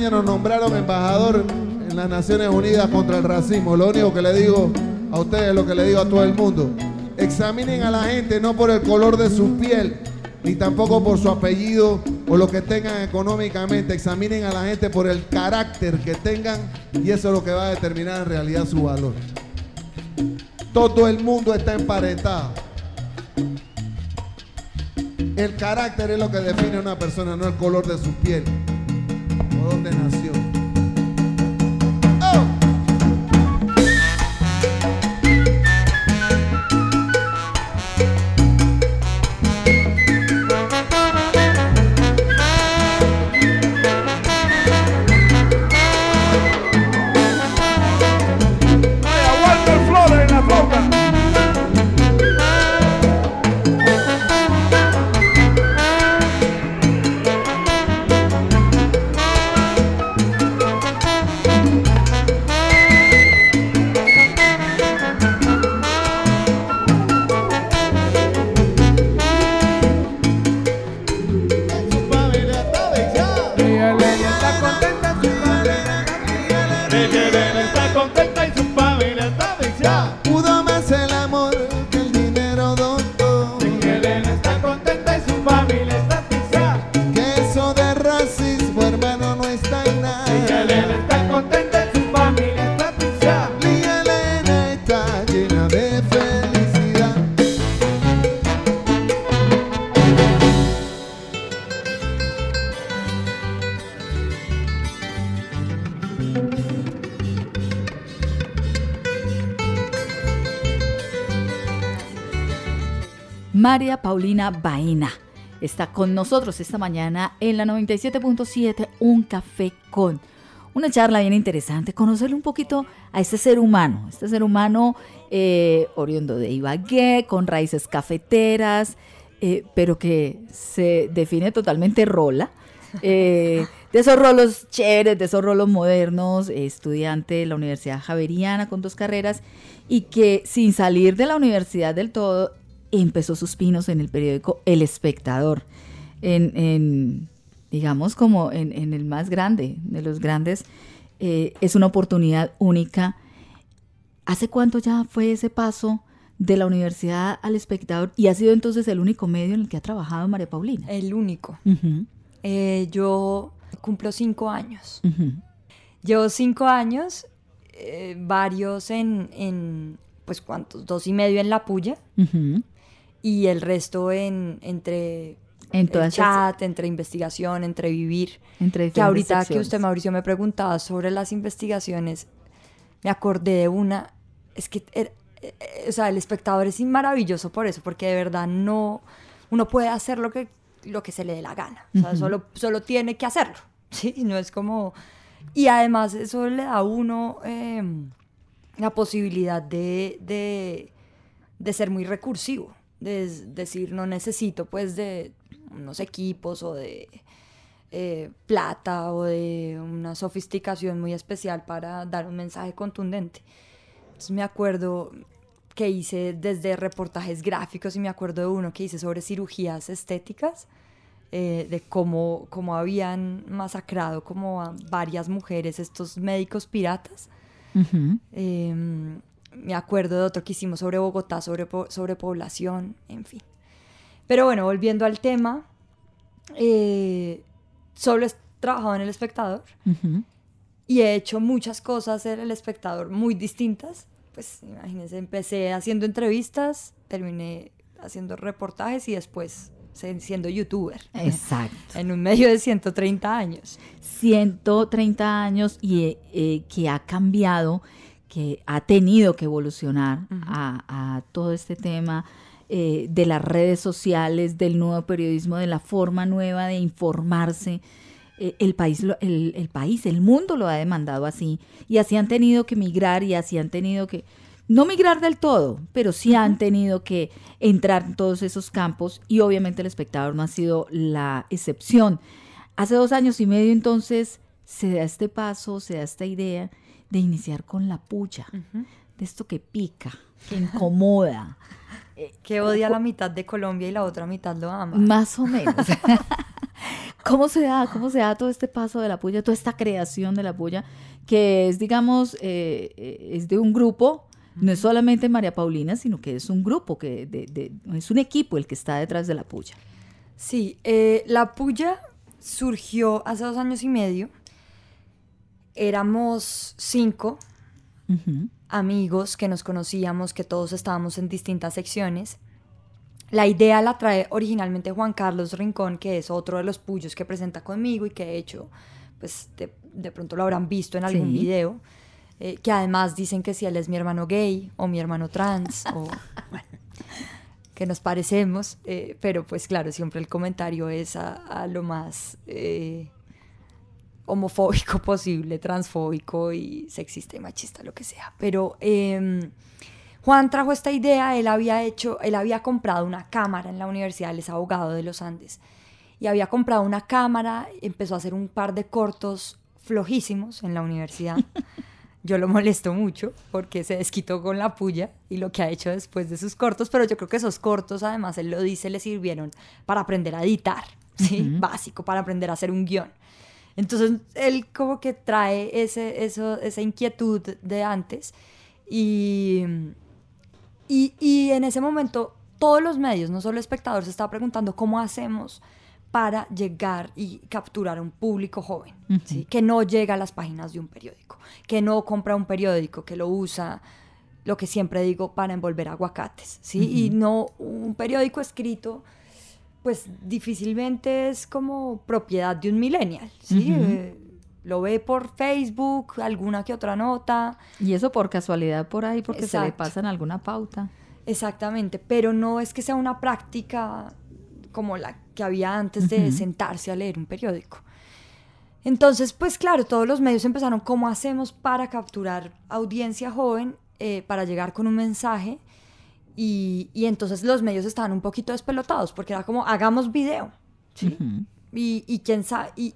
nos nombraron embajador en las Naciones Unidas contra el racismo. Lo único que le digo a ustedes, lo que le digo a todo el mundo, examinen a la gente no por el color de su piel, ni tampoco por su apellido o lo que tengan económicamente. Examinen a la gente por el carácter que tengan y eso es lo que va a determinar en realidad su valor. Todo el mundo está emparentado. El carácter es lo que define a una persona, no el color de su piel o Paulina Baena está con nosotros esta mañana en la 97.7 Un Café con. Una charla bien interesante, conocerle un poquito a este ser humano, este ser humano eh, oriundo de Ibagué, con raíces cafeteras, eh, pero que se define totalmente rola. eh, de esos rolos chéveres, de esos rolos modernos, estudiante de la Universidad Javeriana con dos carreras y que sin salir de la universidad del todo empezó sus pinos en el periódico El Espectador, en, en, digamos como en, en el más grande de los grandes. eh, es una oportunidad única. ¿Hace cuánto ya fue ese paso de la universidad al espectador y ha sido entonces el único medio en el que ha trabajado María Paulina? El único. Eh, yo cumplo cinco años. Llevo cinco años, eh, varios en, en, pues, ¿cuántos? Dos y medio en la puya Ujú. Y el resto en, entre En el todas esas- chat, entre investigación, entre vivir. entre Que ahorita que usted. Mauricio, me preguntaba sobre las investigaciones, me acordé de una, es que, er- eh, o sea, el espectador es maravilloso por eso, porque de verdad no, uno puede hacer lo que, lo que se le dé la gana, o sea, solo, solo tiene que hacerlo, *laughs* ¿sí? No es como... Y además eso le da a uno eh, la posibilidad de, de, de ser muy recursivo, de decir, no necesito pues de unos equipos o de eh, plata o de una sofisticación muy especial para dar un mensaje contundente. Entonces me acuerdo que hice desde reportajes gráficos y me acuerdo de uno que hice sobre cirugías estéticas, eh, de cómo, cómo habían masacrado como a varias mujeres estos médicos piratas. Eh, me acuerdo de otro que hicimos sobre Bogotá, sobre, sobre población, en fin. Pero bueno, volviendo al tema, eh, solo he trabajado en El Espectador y he hecho muchas cosas en El Espectador muy distintas. Pues imagínense, empecé haciendo entrevistas, terminé haciendo reportajes y después siendo youtuber. Exacto. *laughs* En un medio de 130 años. 130 años y eh, que ha cambiado, que ha tenido que evolucionar a, a todo este tema eh, de las redes sociales, del nuevo periodismo, de la forma nueva de informarse. Eh, el, país, lo- el, el país, el mundo lo ha demandado así y así han tenido que migrar y así han tenido que, no migrar del todo, pero sí han tenido que entrar en todos esos campos y obviamente el espectador no ha sido la excepción. Hace dos años y medio entonces se da este paso, se da esta idea de iniciar con la puya, de esto que pica, que incomoda. *laughs* Que odia la mitad de Colombia y la otra mitad lo ama. Más o menos. *laughs* ¿Cómo se da? ¿Cómo se da todo este paso de la puya, toda esta creación de la puya, que es, digamos, eh, eh, es de un grupo, no es solamente María Paulina, sino que es un grupo, que de- de- es un equipo el que está detrás de la puya. Sí, eh, la puya surgió hace dos años y medio. Éramos cinco amigos que nos conocíamos, que todos estábamos en distintas secciones. La idea la trae originalmente Juan Carlos Rincón, que es otro de los puyos que presenta conmigo y que de hecho, pues de, de pronto lo habrán visto en algún Sí. video. eh, que además dicen que si él es mi hermano gay o mi hermano trans o *laughs* bueno, que nos parecemos, eh, pero pues claro, siempre el comentario es a, a lo más eh, homofóbico *laughs* posible, transfóbico y sexista y machista, lo que sea. Pero em, Juan trajo esta idea, él había hecho, él había comprado una cámara en la universidad, él es abogado de los Andes, y había comprado una cámara, empezó a hacer un par de cortos flojísimos en la universidad. *laughs* Yo lo molesto mucho porque se desquitó con la puya y lo que ha hecho después de sus cortos, pero yo creo que esos cortos, además, él lo dice, le sirvieron para aprender a editar, ¿sí? Básico, para aprender a hacer un guion. Entonces, él como que trae ese, eso, esa inquietud de antes y, y, y en ese momento todos los medios, no solo el espectador, se preguntando cómo hacemos para llegar y capturar a un público joven, ¿sí? que no llega a las páginas de un periódico, que no compra un periódico, que lo usa, lo que siempre digo, para envolver aguacates, ¿sí? y no un periódico escrito, pues difícilmente es como propiedad de un millennial, ¿sí? Eh, lo ve por Facebook, alguna que otra nota, Y eso por casualidad por ahí, porque se le pasan alguna pauta. Exactamente, pero no es que sea una práctica como la que había antes de sentarse a leer un periódico. Entonces, pues claro, todos los medios empezaron, ¿cómo hacemos para capturar audiencia joven, eh, para llegar con un mensaje? Y, y entonces los medios estaban un poquito despelotados, porque era como, hagamos video, ¿sí? y, y quién sabe, y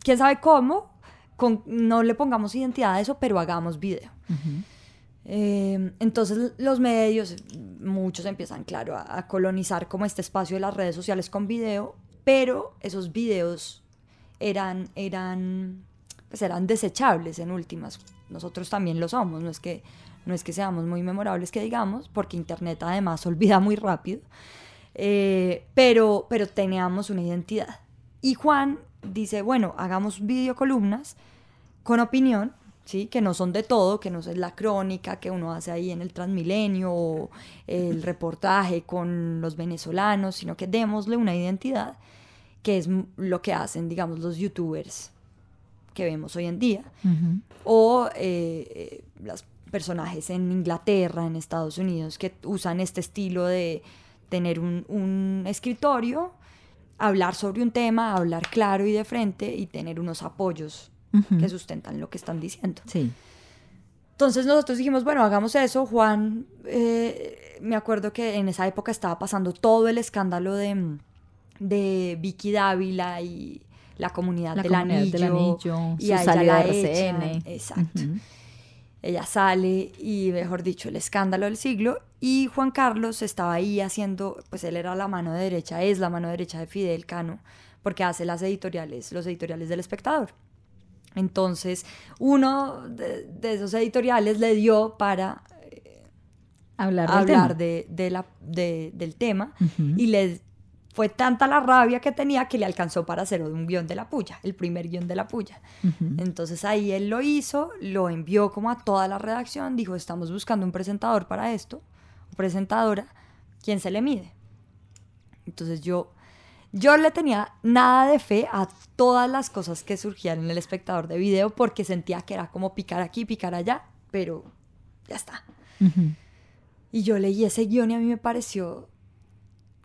quién sabe cómo, con, no le pongamos identidad a eso, pero hagamos video. Eh, entonces los medios, muchos empiezan, claro, a, a colonizar como este espacio de las redes sociales con video, pero esos videos eran, eran, pues eran desechables en últimas. Nosotros también lo somos, no es que, no es que seamos muy memorables que digamos, porque Internet además *laughs* olvida muy rápido, eh, pero, pero teníamos una identidad. Y Juan dice, bueno, hagamos videocolumnas con opinión, ¿sí? que no son de todo, que no es la crónica que uno hace ahí en el Transmilenio o el *laughs* reportaje con los venezolanos, sino que démosle una identidad, que es lo que hacen, digamos, los youtubers que vemos hoy en día, o eh, eh, los personajes en Inglaterra, en Estados Unidos, que usan este estilo de tener un, un escritorio, hablar sobre un tema, hablar claro y de frente y tener unos apoyos que sustentan lo que están diciendo. Sí. Entonces nosotros dijimos, bueno, hagamos eso. Juan, eh, me acuerdo que en esa época estaba pasando todo el escándalo de, de Vicky Dávila y la comunidad, La del, comunidad anillo, del anillo, y su salida la de. RCN. Exacto. Ujú. Ella sale y, mejor dicho, el escándalo del siglo. Y Juan Carlos estaba ahí haciendo, pues él era la mano derecha, es la mano derecha de Fidel Cano, porque hace las editoriales, los editoriales del espectador. Entonces, uno de, de esos editoriales le dio para Hablar del hablar tema. de, de la, de- del tema y le fue tanta la rabia que tenía que le alcanzó para hacer un guion de la puya, el primer guion de la puya. Entonces ahí él lo hizo, lo envió como a toda la redacción, dijo, estamos buscando un presentador para esto, o presentadora, ¿quién se le mide? Entonces yo, yo le tenía nada de fe a todas las cosas que surgían en el espectador de video porque sentía que era como picar aquí, picar allá, pero ya está. Y yo leí ese guion y a mí me pareció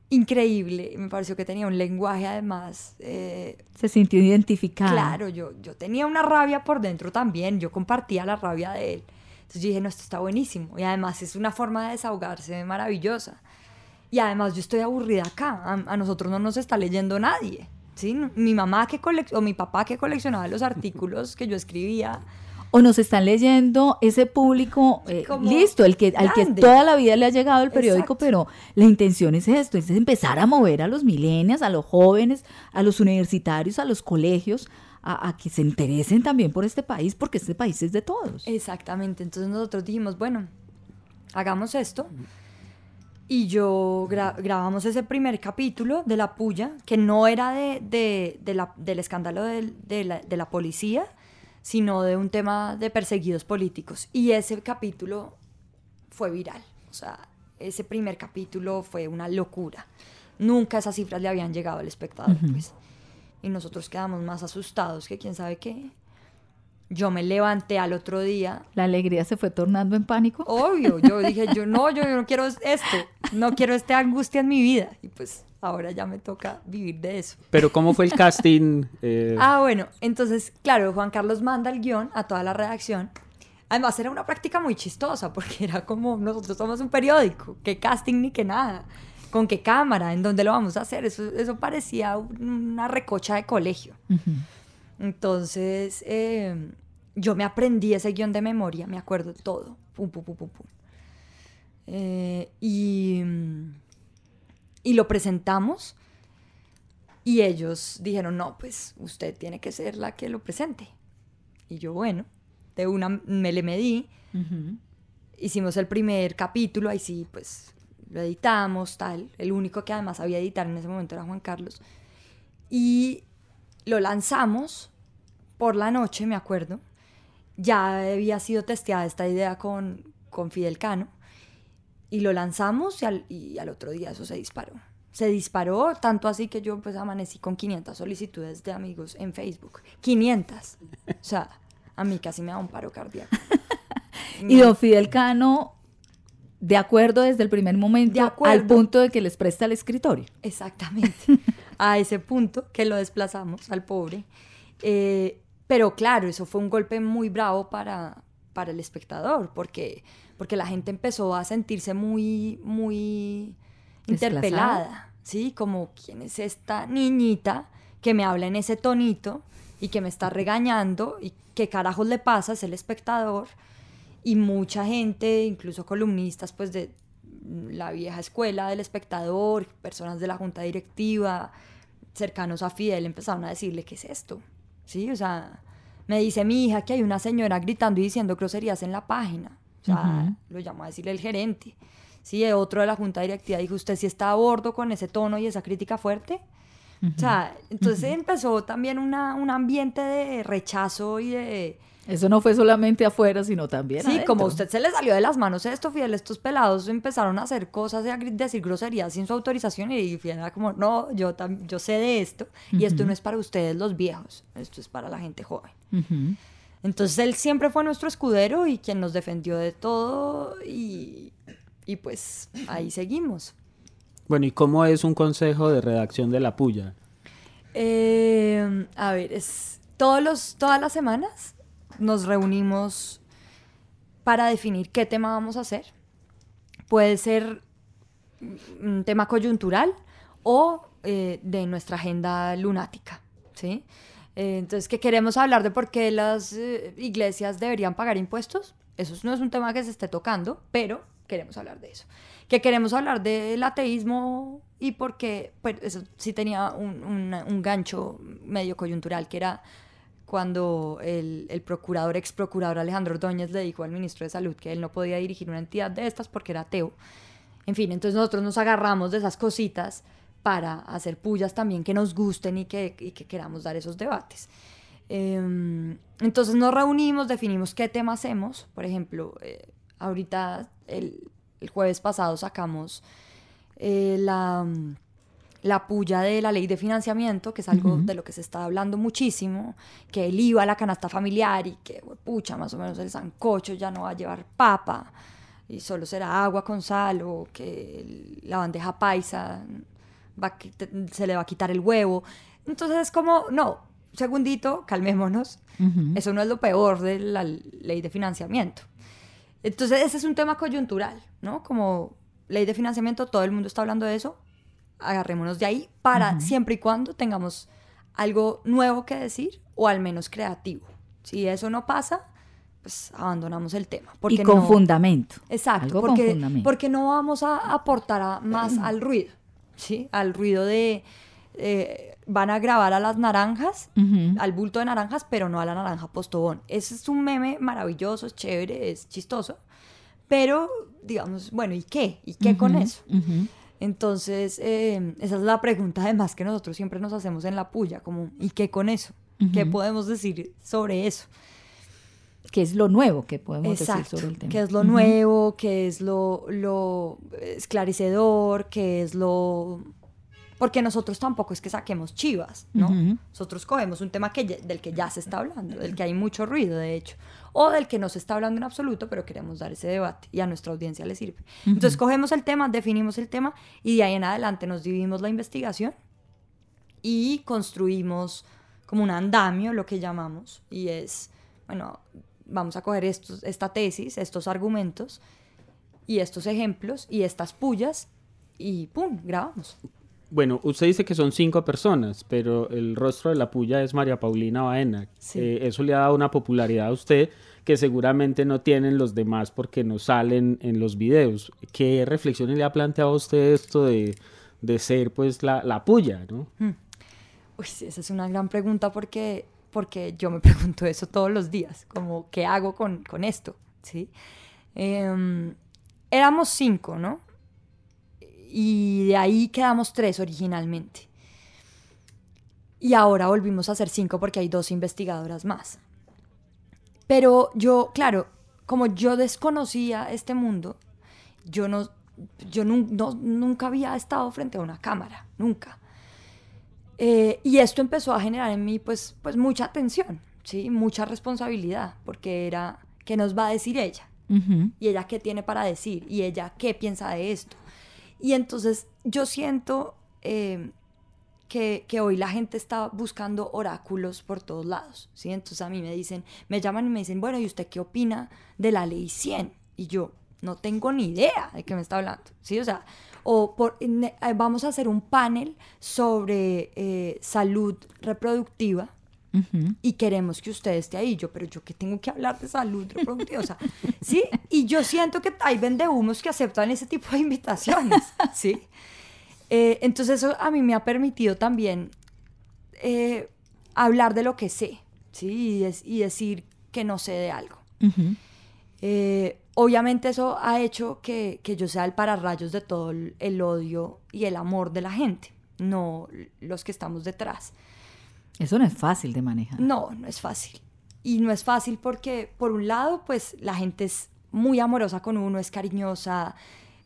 increíble, me pareció que tenía un lenguaje además... eh, Se sintió identificada. Claro, yo, yo tenía una rabia por dentro también, yo compartía la rabia de él. Entonces yo dije, no, esto está buenísimo. Y además es una forma de desahogarse maravillosa. Y además yo estoy aburrida acá. A, a nosotros no nos está leyendo nadie. ¿sí? Mi mamá que o mi papá que coleccionaba los artículos que yo escribía. O nos están leyendo ese público eh, listo, el que, al que toda la vida le ha llegado el periódico, Exacto. pero la intención es esto, es empezar a mover a los millennials, a los jóvenes, a los universitarios, a los colegios, a, a que se interesen también por este país, porque este país es de todos. Exactamente. Entonces nosotros dijimos, bueno, hagamos esto. Y yo gra- grabamos ese primer capítulo de La Puya, que no era de, de- de la- del escándalo del- de, la, de la policía, sino de un tema de perseguidos políticos. Y ese capítulo fue viral. O sea, ese primer capítulo fue una locura. Nunca esas cifras le habían llegado al espectador, pues. Y nosotros quedamos más asustados que quién sabe qué. Yo me levanté al otro día La alegría se fue tornando en pánico. Obvio, yo *laughs* dije, yo no, yo, yo no quiero esto, no quiero esta angustia en mi vida. Y pues ahora ya me toca vivir de eso. Pero ¿cómo fue el *laughs* casting? Eh, Ah, bueno, entonces, claro, Juan Carlos manda el guion a toda la redacción. Además, era una práctica muy chistosa, porque era como, nosotros somos un periódico, qué casting ni qué nada, con qué cámara, en dónde lo vamos a hacer. Eso, eso parecía un- una recocha de colegio. Ujú. Entonces, eh, yo me aprendí ese guion de memoria, me acuerdo todo. Pum, pum, pum, pum, pum. Eh, y, y lo presentamos y ellos dijeron, no, pues usted tiene que ser la que lo presente. Y yo, bueno, de una me le medí, hicimos el primer capítulo, ahí sí, pues lo editamos, tal. El único que además sabía editar en ese momento era Juan Carlos. Y lo lanzamos por la noche, me acuerdo. Ya había sido testeada esta idea con, con Fidel Cano. Y lo lanzamos y al, y al otro día eso se disparó. Se disparó tanto así que yo pues amanecí con 500 solicitudes de amigos en Facebook. 500. O sea, a mí casi me da un paro cardíaco. *laughs* Y don Fidel Cano, de acuerdo desde el primer momento, De acuerdo. al punto de que les presta el escritorio. Exactamente. *laughs* A ese punto que lo desplazamos al pobre. Eh, pero claro, eso fue un golpe muy bravo para, para el espectador, porque, porque la gente empezó a sentirse muy, muy Desplazada. interpelada, ¿sí? Como, ¿quién es esta niñita que me habla en ese tonito y que me está regañando? ¿Y qué carajos le pasa? Es el espectador. Y mucha gente, incluso columnistas, pues de la vieja escuela del espectador, personas de la junta directiva, cercanos a Fidel, empezaron a decirle, ¿qué es esto? Sí, o sea, me dice mi hija que hay una señora gritando y diciendo groserías en la página. O sea, lo llamó a decirle el gerente. Sí, otro de la junta directiva dijo, ¿usted sí está a bordo con ese tono y esa crítica fuerte? O sea, entonces empezó también una, un ambiente de rechazo y de... Eso no fue solamente afuera, sino también Sí, adentro. como a usted se le salió de las manos esto, Fidel, estos pelados empezaron a hacer cosas y a decir groserías sin su autorización y Fidel era como, no, yo, tam- yo sé de esto y esto no es para ustedes los viejos, esto es para la gente joven. Entonces él siempre fue nuestro escudero y quien nos defendió de todo y, y pues ahí seguimos. Bueno, ¿y cómo es un consejo de redacción de La Puya? Eh, a ver, es todos los, todas las semanas nos reunimos para definir qué tema vamos a hacer. Puede ser un tema coyuntural o eh, de nuestra agenda lunática, ¿sí? Eh, entonces, que queremos hablar de por qué las eh, iglesias deberían pagar impuestos. Eso no es un tema que se esté tocando, pero queremos hablar de eso. Que queremos hablar del ateísmo y porque, pues eso sí tenía un, un- un gancho medio coyuntural, que era cuando el, el procurador, ex procurador Alejandro Ordóñez le dijo al ministro de Salud que él no podía dirigir una entidad de estas porque era ateo. En fin, entonces nosotros nos agarramos de esas cositas para hacer pullas también que nos gusten y que, y que queramos dar esos debates. Em, entonces nos reunimos, definimos qué tema hacemos. Por ejemplo, eh, ahorita el, el jueves pasado sacamos eh, la, la puya de la ley de financiamiento, que es algo de lo que se está hablando muchísimo, que el IVA, la canasta familiar y que, pucha, más o menos el sancocho ya no va a llevar papa y solo será agua con sal o que la bandeja paisa va se le va a quitar el huevo. Entonces es como, no, segundito, calmémonos. Eso no es lo peor de la ley de financiamiento. Entonces, ese es un tema coyuntural, ¿no? Como ley de financiamiento, todo el mundo está hablando de eso. Agarrémonos de ahí para siempre y cuando tengamos algo nuevo que decir o al menos creativo. Si eso no pasa, pues abandonamos el tema. Y Porque con no- fundamento. Exacto, Algo con porque, fundamento. porque no vamos a aportar a- más al ruido, ¿sí? Al ruido de... eh, van a grabar a las naranjas, al bulto de naranjas, pero no a la naranja postobón. Ese es un meme maravilloso, es chévere, es chistoso, pero digamos, bueno, ¿y qué? ¿Y qué con eso? ujú. Entonces, eh, esa es la pregunta además que nosotros siempre nos hacemos en la puya, como, ¿y qué con eso? ¿Qué podemos decir sobre eso? Que es lo nuevo que podemos Exacto, decir sobre el tema. que es lo nuevo, que es lo, lo esclarecedor, que es lo... Porque nosotros tampoco es que saquemos chivas, ¿no? Ujú. Nosotros cogemos un tema que del que ya se está hablando, del que hay mucho ruido, de hecho, o del que no se está hablando en absoluto, pero queremos dar ese debate y a nuestra audiencia le sirve. Entonces cogemos el tema, definimos el tema y de ahí en adelante nos dividimos la investigación y construimos como un andamio, lo que llamamos, y es, bueno, vamos a coger estos, esta tesis, estos argumentos y estos ejemplos y estas pullas y ¡pum! grabamos. Bueno, usted dice que son cinco personas, pero el rostro de la puya es María Paulina Baena. Sí. Eh, eso le ha dado una popularidad a usted que seguramente no tienen los demás porque no salen en los videos. ¿Qué reflexiones le ha planteado a usted esto de, de ser pues la, la puya, no? Uy, sí, esa es una gran pregunta porque, porque yo me *laughs* pregunto eso todos los días, como, ¿qué hago con, con esto? ¿Sí? Em, éramos cinco, ¿no? Y de ahí quedamos tres originalmente. Y ahora volvimos a ser cinco porque hay dos investigadoras más. Pero yo, claro, como yo desconocía este mundo, yo no, yo no- nunca había estado frente a una cámara, nunca. Eh, y esto empezó a generar en mí pues, pues mucha tensión, ¿sí? mucha responsabilidad, porque era, ¿qué nos va a decir ella? ¿Y ella qué tiene para decir? ¿Y ella qué piensa de esto? Y entonces yo siento eh, que, que hoy la gente está buscando oráculos por todos lados, ¿sí? Entonces a mí me dicen, me llaman y me dicen, bueno, ¿y usted qué opina de la ley 100? Y yo no tengo ni idea de qué me está hablando, ¿sí? O sea, o por, eh, vamos a hacer un panel sobre eh, salud reproductiva Ujú. y queremos que usted esté ahí. Yo, pero yo que tengo que hablar de salud reproductiva, o sea, *laughs* sí, y yo siento que hay vendehumos que aceptan ese tipo de invitaciones, *laughs* sí. Eh, entonces eso a mí me ha permitido también eh, hablar de lo que sé, sí, y, des- y decir que no sé de algo. Ujú. Eh, obviamente eso ha hecho que, que yo sea el pararrayos de todo el, el odio y el amor de la gente, no los que estamos detrás. Eso no es fácil de manejar. No, no es fácil. Y no es fácil porque, por un lado, pues la gente es muy amorosa con uno, es cariñosa,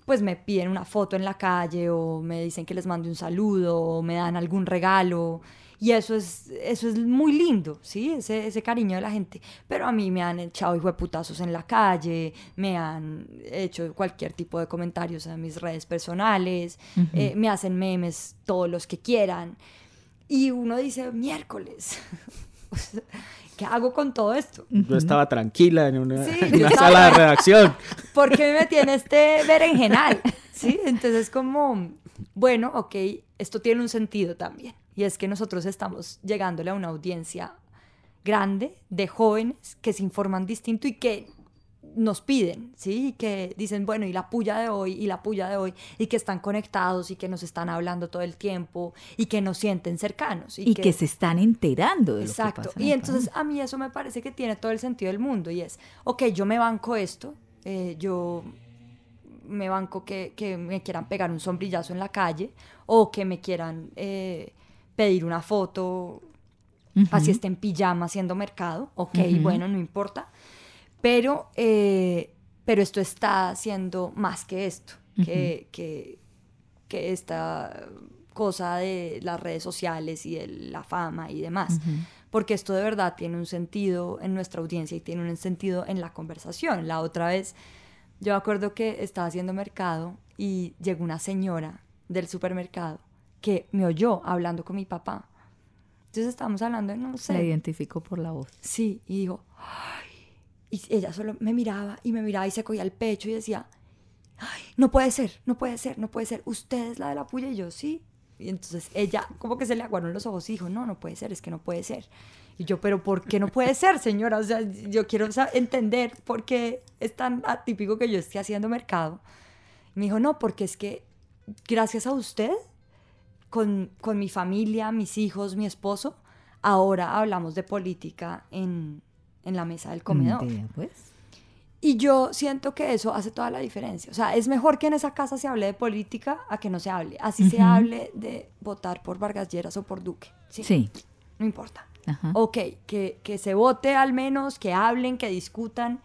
pues me piden una foto en la calle o me dicen que les mande un saludo o me dan algún regalo. Y eso es, eso es muy lindo, ¿sí? Ese, ese cariño de la gente. Pero a mí me han echado hijo de putazos en la calle, me han hecho cualquier tipo de comentarios en mis redes personales, eh, me hacen memes todos los que quieran. Y uno dice, miércoles, *laughs* ¿qué hago con todo esto? Yo estaba tranquila en una, Sí, *laughs* en yo una estaba- sala de redacción. *laughs* ¿Por qué me en este berenjenal? ¿Sí? Entonces como, bueno, ok, esto tiene un sentido también. Y es que nosotros estamos llegándole a una audiencia grande de jóvenes que se informan distinto y que nos piden, ¿sí? Y que dicen, bueno, y la puya de hoy, y la puya de hoy, y que están conectados y que nos están hablando todo el tiempo y que nos sienten cercanos. Y, que, se están enterando de lo Exacto. que pasa. en Y entonces a mí eso me parece que tiene todo el sentido del mundo y es, ok, yo me banco esto, eh, yo me banco que, que me quieran pegar un sombrillazo en la calle o que me quieran eh, pedir una foto, así esté en pijama haciendo mercado, ok, bueno, no importa. Pero, eh, pero esto está haciendo más que esto, que, que, que esta cosa de las redes sociales y de la fama y demás. Porque esto de verdad tiene un sentido en nuestra audiencia y tiene un sentido en la conversación. La otra vez, yo me acuerdo que estaba haciendo mercado y llegó una señora del supermercado que me oyó hablando con mi papá. Entonces estábamos hablando, no sé, La identifico por la voz. Sí, y digo, "Ay", Y ella solo me miraba y me miraba y se cogía el pecho y decía, "Ay, no puede ser, no puede ser, no puede ser. Usted es la de la puya y yo sí. Y entonces ella como que se le aguaron los ojos y dijo, no, no puede ser, es que no puede ser. Y yo, pero ¿por qué no puede ser, señora? O sea, yo quiero entender por qué es tan atípico que yo esté haciendo mercado. Y me dijo, no, porque es que gracias a usted, con, con mi familia, mis hijos, mi esposo, ahora hablamos de política en, en la mesa del comedor. Vea, pues. Y yo siento que eso hace toda la diferencia. O sea, es mejor que en esa casa se hable de política a que no se hable. Así se Ujú. hable de votar por Vargas Lleras o por Duque. Sí. Sí. No importa. Ajá. Ok, que, que se vote al menos, que hablen, que discutan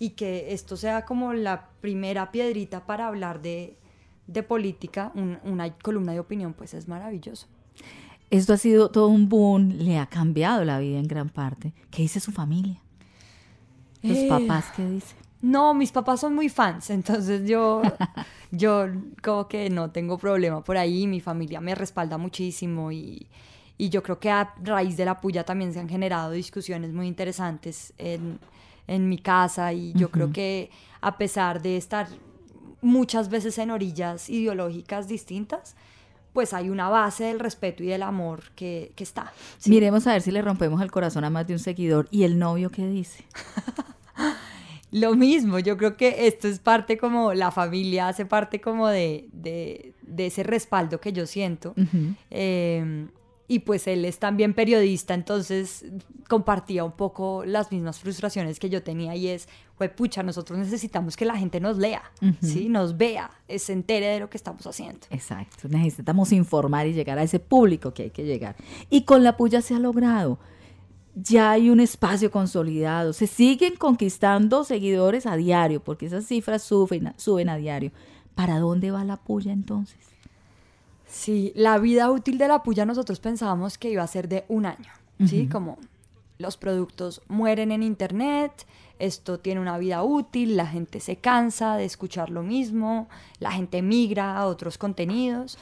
y que esto sea como la primera piedrita para hablar de, de política, un- una columna de opinión, pues es maravilloso. Esto ha sido todo un boom, le ha cambiado la vida en gran parte. ¿Qué dice su familia? Los Eh, papás, ¿qué dicen? No, mis papás son muy fans, entonces yo, *laughs* yo como que no tengo problema por ahí, mi familia me respalda muchísimo y, y yo creo que a raíz de la puya también se han generado discusiones muy interesantes en, en mi casa y yo creo que a pesar de estar muchas veces en orillas ideológicas distintas, pues hay una base del respeto y del amor que, que está. ¿sí? Miremos a ver si le rompemos el corazón a más de un seguidor. ¿Y el novio qué dice? *laughs* Lo mismo, yo creo que esto es parte como, la familia hace parte como de, de, de ese respaldo que yo siento. Eh, y pues él es también periodista, entonces compartía un poco las mismas frustraciones que yo tenía y es, pues pucha, nosotros necesitamos que la gente nos lea. ¿sí? Nos vea, eh, se entere de lo que estamos haciendo. Exacto, necesitamos informar y llegar a ese público que hay que llegar. Y con la puya se ha logrado. Ya hay un espacio consolidado. Se siguen conquistando seguidores a diario, porque esas cifras suben, suben a diario. ¿Para dónde va la puya entonces? Sí, la vida útil de la puya nosotros pensábamos que iba a ser de un año, ¿sí? Como los productos mueren en internet, esto tiene una vida útil, la gente se cansa de escuchar lo mismo, la gente migra a otros contenidos.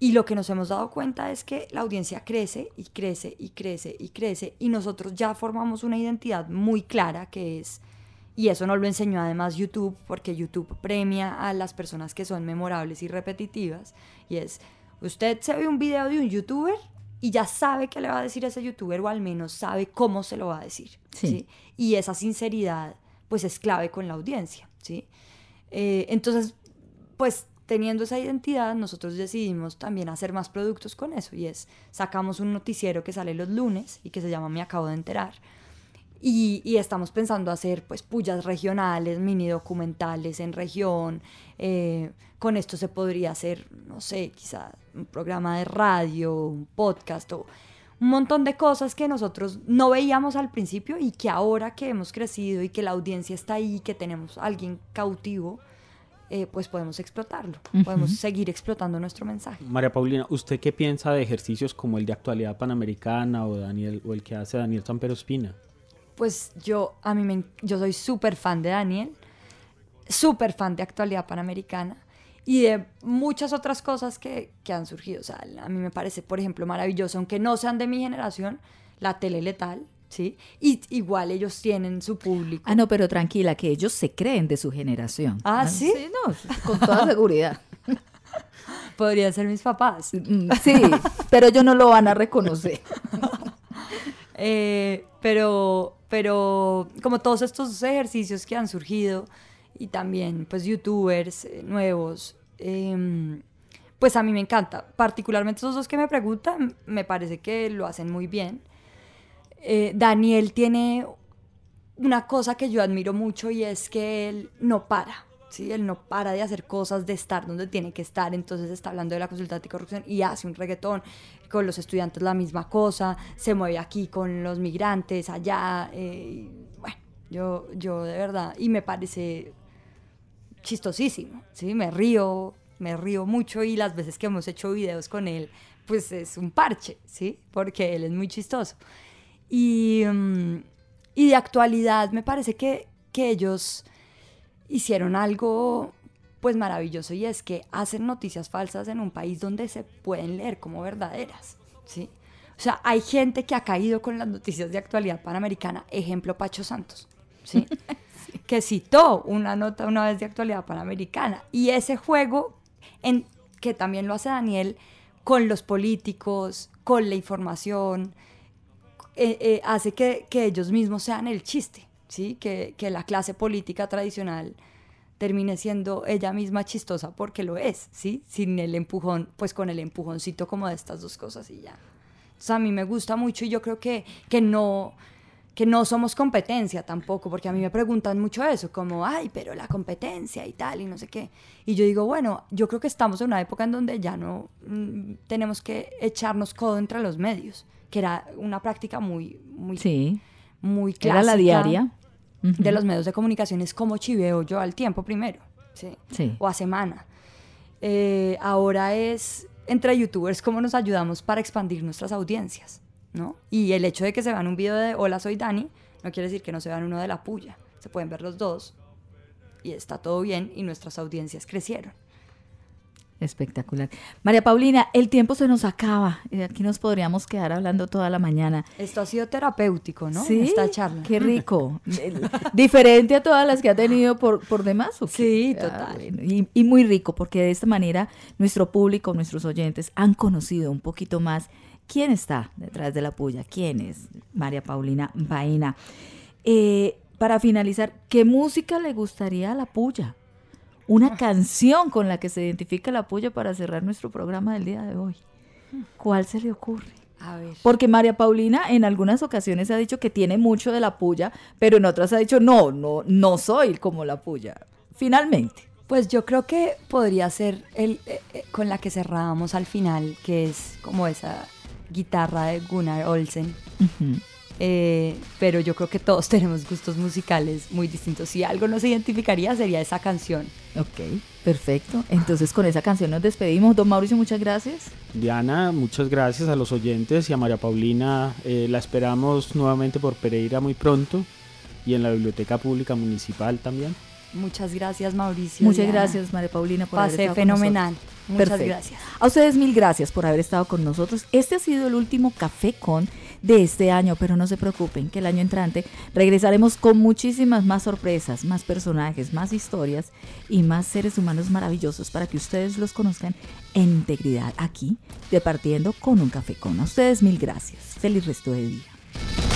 Y lo que nos hemos dado cuenta es que la audiencia crece y crece y crece y crece y nosotros ya formamos una identidad muy clara que es, y eso nos lo enseñó además YouTube, porque YouTube premia a las personas que son memorables y repetitivas, y es, usted se ve un video de un youtuber y ya sabe qué le va a decir a ese youtuber o al menos sabe cómo se lo va a decir. Sí. ¿sí? Y esa sinceridad pues es clave con la audiencia. ¿sí? Eh, entonces, pues teniendo esa identidad, nosotros decidimos también hacer más productos con eso. Y es, sacamos un noticiero que sale los lunes y que se llama Me Acabo de Enterar. Y, y estamos pensando hacer pues pullas regionales, mini documentales en región. eh, con esto se podría hacer, no sé, quizá un programa de radio, un podcast o un montón de cosas que nosotros no veíamos al principio y que ahora que hemos crecido y que la audiencia está ahí, que tenemos a alguien cautivo, eh, pues podemos explotarlo, podemos seguir explotando nuestro mensaje. María Paulina, ¿usted qué piensa de ejercicios como el de actualidad panamericana o Daniel o el que hace Daniel Tampero Espina? Pues yo, a mí me, yo soy súper fan de Daniel, súper fan de actualidad panamericana y de muchas otras cosas que, que han surgido. O sea, a mí me parece, por ejemplo, maravilloso, aunque no sean de mi generación, la tele letal, ¿sí? Y igual ellos tienen su público. Ah, no, pero tranquila, que ellos se creen de su generación. Ah, ¿sí? no, con toda seguridad. *laughs* *laughs* Podrían ser mis papás. Mm, Sí, pero ellos no lo van a reconocer. *laughs* Eh, pero, pero como todos estos ejercicios que han surgido y también pues youtubers eh, nuevos, em, pues a mí me encanta. Particularmente esos dos que me preguntan, me parece que lo hacen muy bien. Eh, Daniel tiene una cosa que yo admiro mucho y es que él no para. ¿Sí? Él no para de hacer cosas, de estar donde tiene que estar. Entonces está hablando de la consulta anticorrupción y hace un reggaetón. Con los estudiantes la misma cosa. Se mueve aquí con los migrantes, allá. eh, bueno, yo, yo de verdad. Y me parece chistosísimo. ¿sí? Me río, me río mucho y las veces que hemos hecho videos con él, pues es un parche, ¿sí? Porque él es muy chistoso. Y, mm, y de actualidad me parece que, que ellos hicieron algo pues maravilloso y es que hacen noticias falsas en un país donde se pueden leer como verdaderas, ¿sí? O sea, hay gente que ha caído con las noticias de actualidad panamericana, ejemplo Pacho Santos, ¿sí? *laughs* que citó una nota una vez de actualidad panamericana. Y ese juego, en, que también lo hace Daniel, con los políticos, con la información, eh, eh, hace que, que ellos mismos sean el chiste, ¿sí? Que, que la clase política tradicional termine siendo ella misma chistosa porque lo es, ¿sí? Sin el empujón, pues con el empujoncito como de estas dos cosas y ya. Entonces a mí me gusta mucho y yo creo que, que no que no somos competencia tampoco, porque a mí me preguntan mucho eso, como, ay, pero la competencia y tal, y no sé qué. Y yo digo, bueno, yo creo que estamos en una época en donde ya no mm, tenemos que echarnos codo entre los medios, que era una práctica muy, muy, Sí, muy clásica era la diaria. De los medios de comunicación es como chiveo yo al tiempo primero, ¿sí? Sí. o a semana. Eh, ahora es entre youtubers cómo nos ayudamos para expandir nuestras audiencias, ¿no? Y el hecho de que se vean un video de Hola, soy Dani, no quiere decir que no se vean uno de La Puya. Se pueden ver los dos y está todo bien y nuestras audiencias crecieron. Espectacular. María Paulina, el tiempo se nos acaba. y Aquí nos podríamos quedar hablando toda la mañana. Esto ha sido terapéutico, ¿no? Sí, Esta charla. qué rico. *laughs* Diferente a todas las que ha tenido por, por demás. ¿o qué? Sí, Ah, total. bueno, y, y muy rico, porque de esta manera nuestro público, nuestros oyentes han conocido un poquito más quién está detrás de la puya, quién es María Paulina Baena. Eh, para finalizar, ¿qué música le gustaría a la puya? Una canción con la que se identifica la puya para cerrar nuestro programa del día de hoy. ¿Cuál se le ocurre? A ver. Porque María Paulina en algunas ocasiones ha dicho que tiene mucho de la puya, pero en otras ha dicho, no, no, no soy como la puya. Finalmente. Pues yo creo que podría ser el eh, eh, con la que cerrábamos al final, que es como esa guitarra de Gunnar Olsen. Eh, pero yo creo que todos *laughs* tenemos gustos musicales muy distintos. Si algo nos identificaría sería esa canción. Ok, perfecto. Entonces con esa canción nos despedimos. Don Mauricio, muchas gracias. Diana, muchas gracias a los oyentes y a María Paulina. eh, la esperamos nuevamente por Pereira muy pronto y en la Biblioteca Pública Municipal también. Muchas gracias, Mauricio. Muchas Diana. gracias, María Paulina, por haber Pasé estado con fenomenal. nosotros. Muchas Perfecto. gracias. A ustedes mil gracias por haber estado con nosotros. Este ha sido el último Café Con de este año, pero no se preocupen que el año entrante regresaremos con muchísimas más sorpresas, más personajes, más historias y más seres humanos maravillosos para que ustedes los conozcan en integridad aquí, departiendo con un Café Con. A ustedes mil gracias. Feliz resto de día.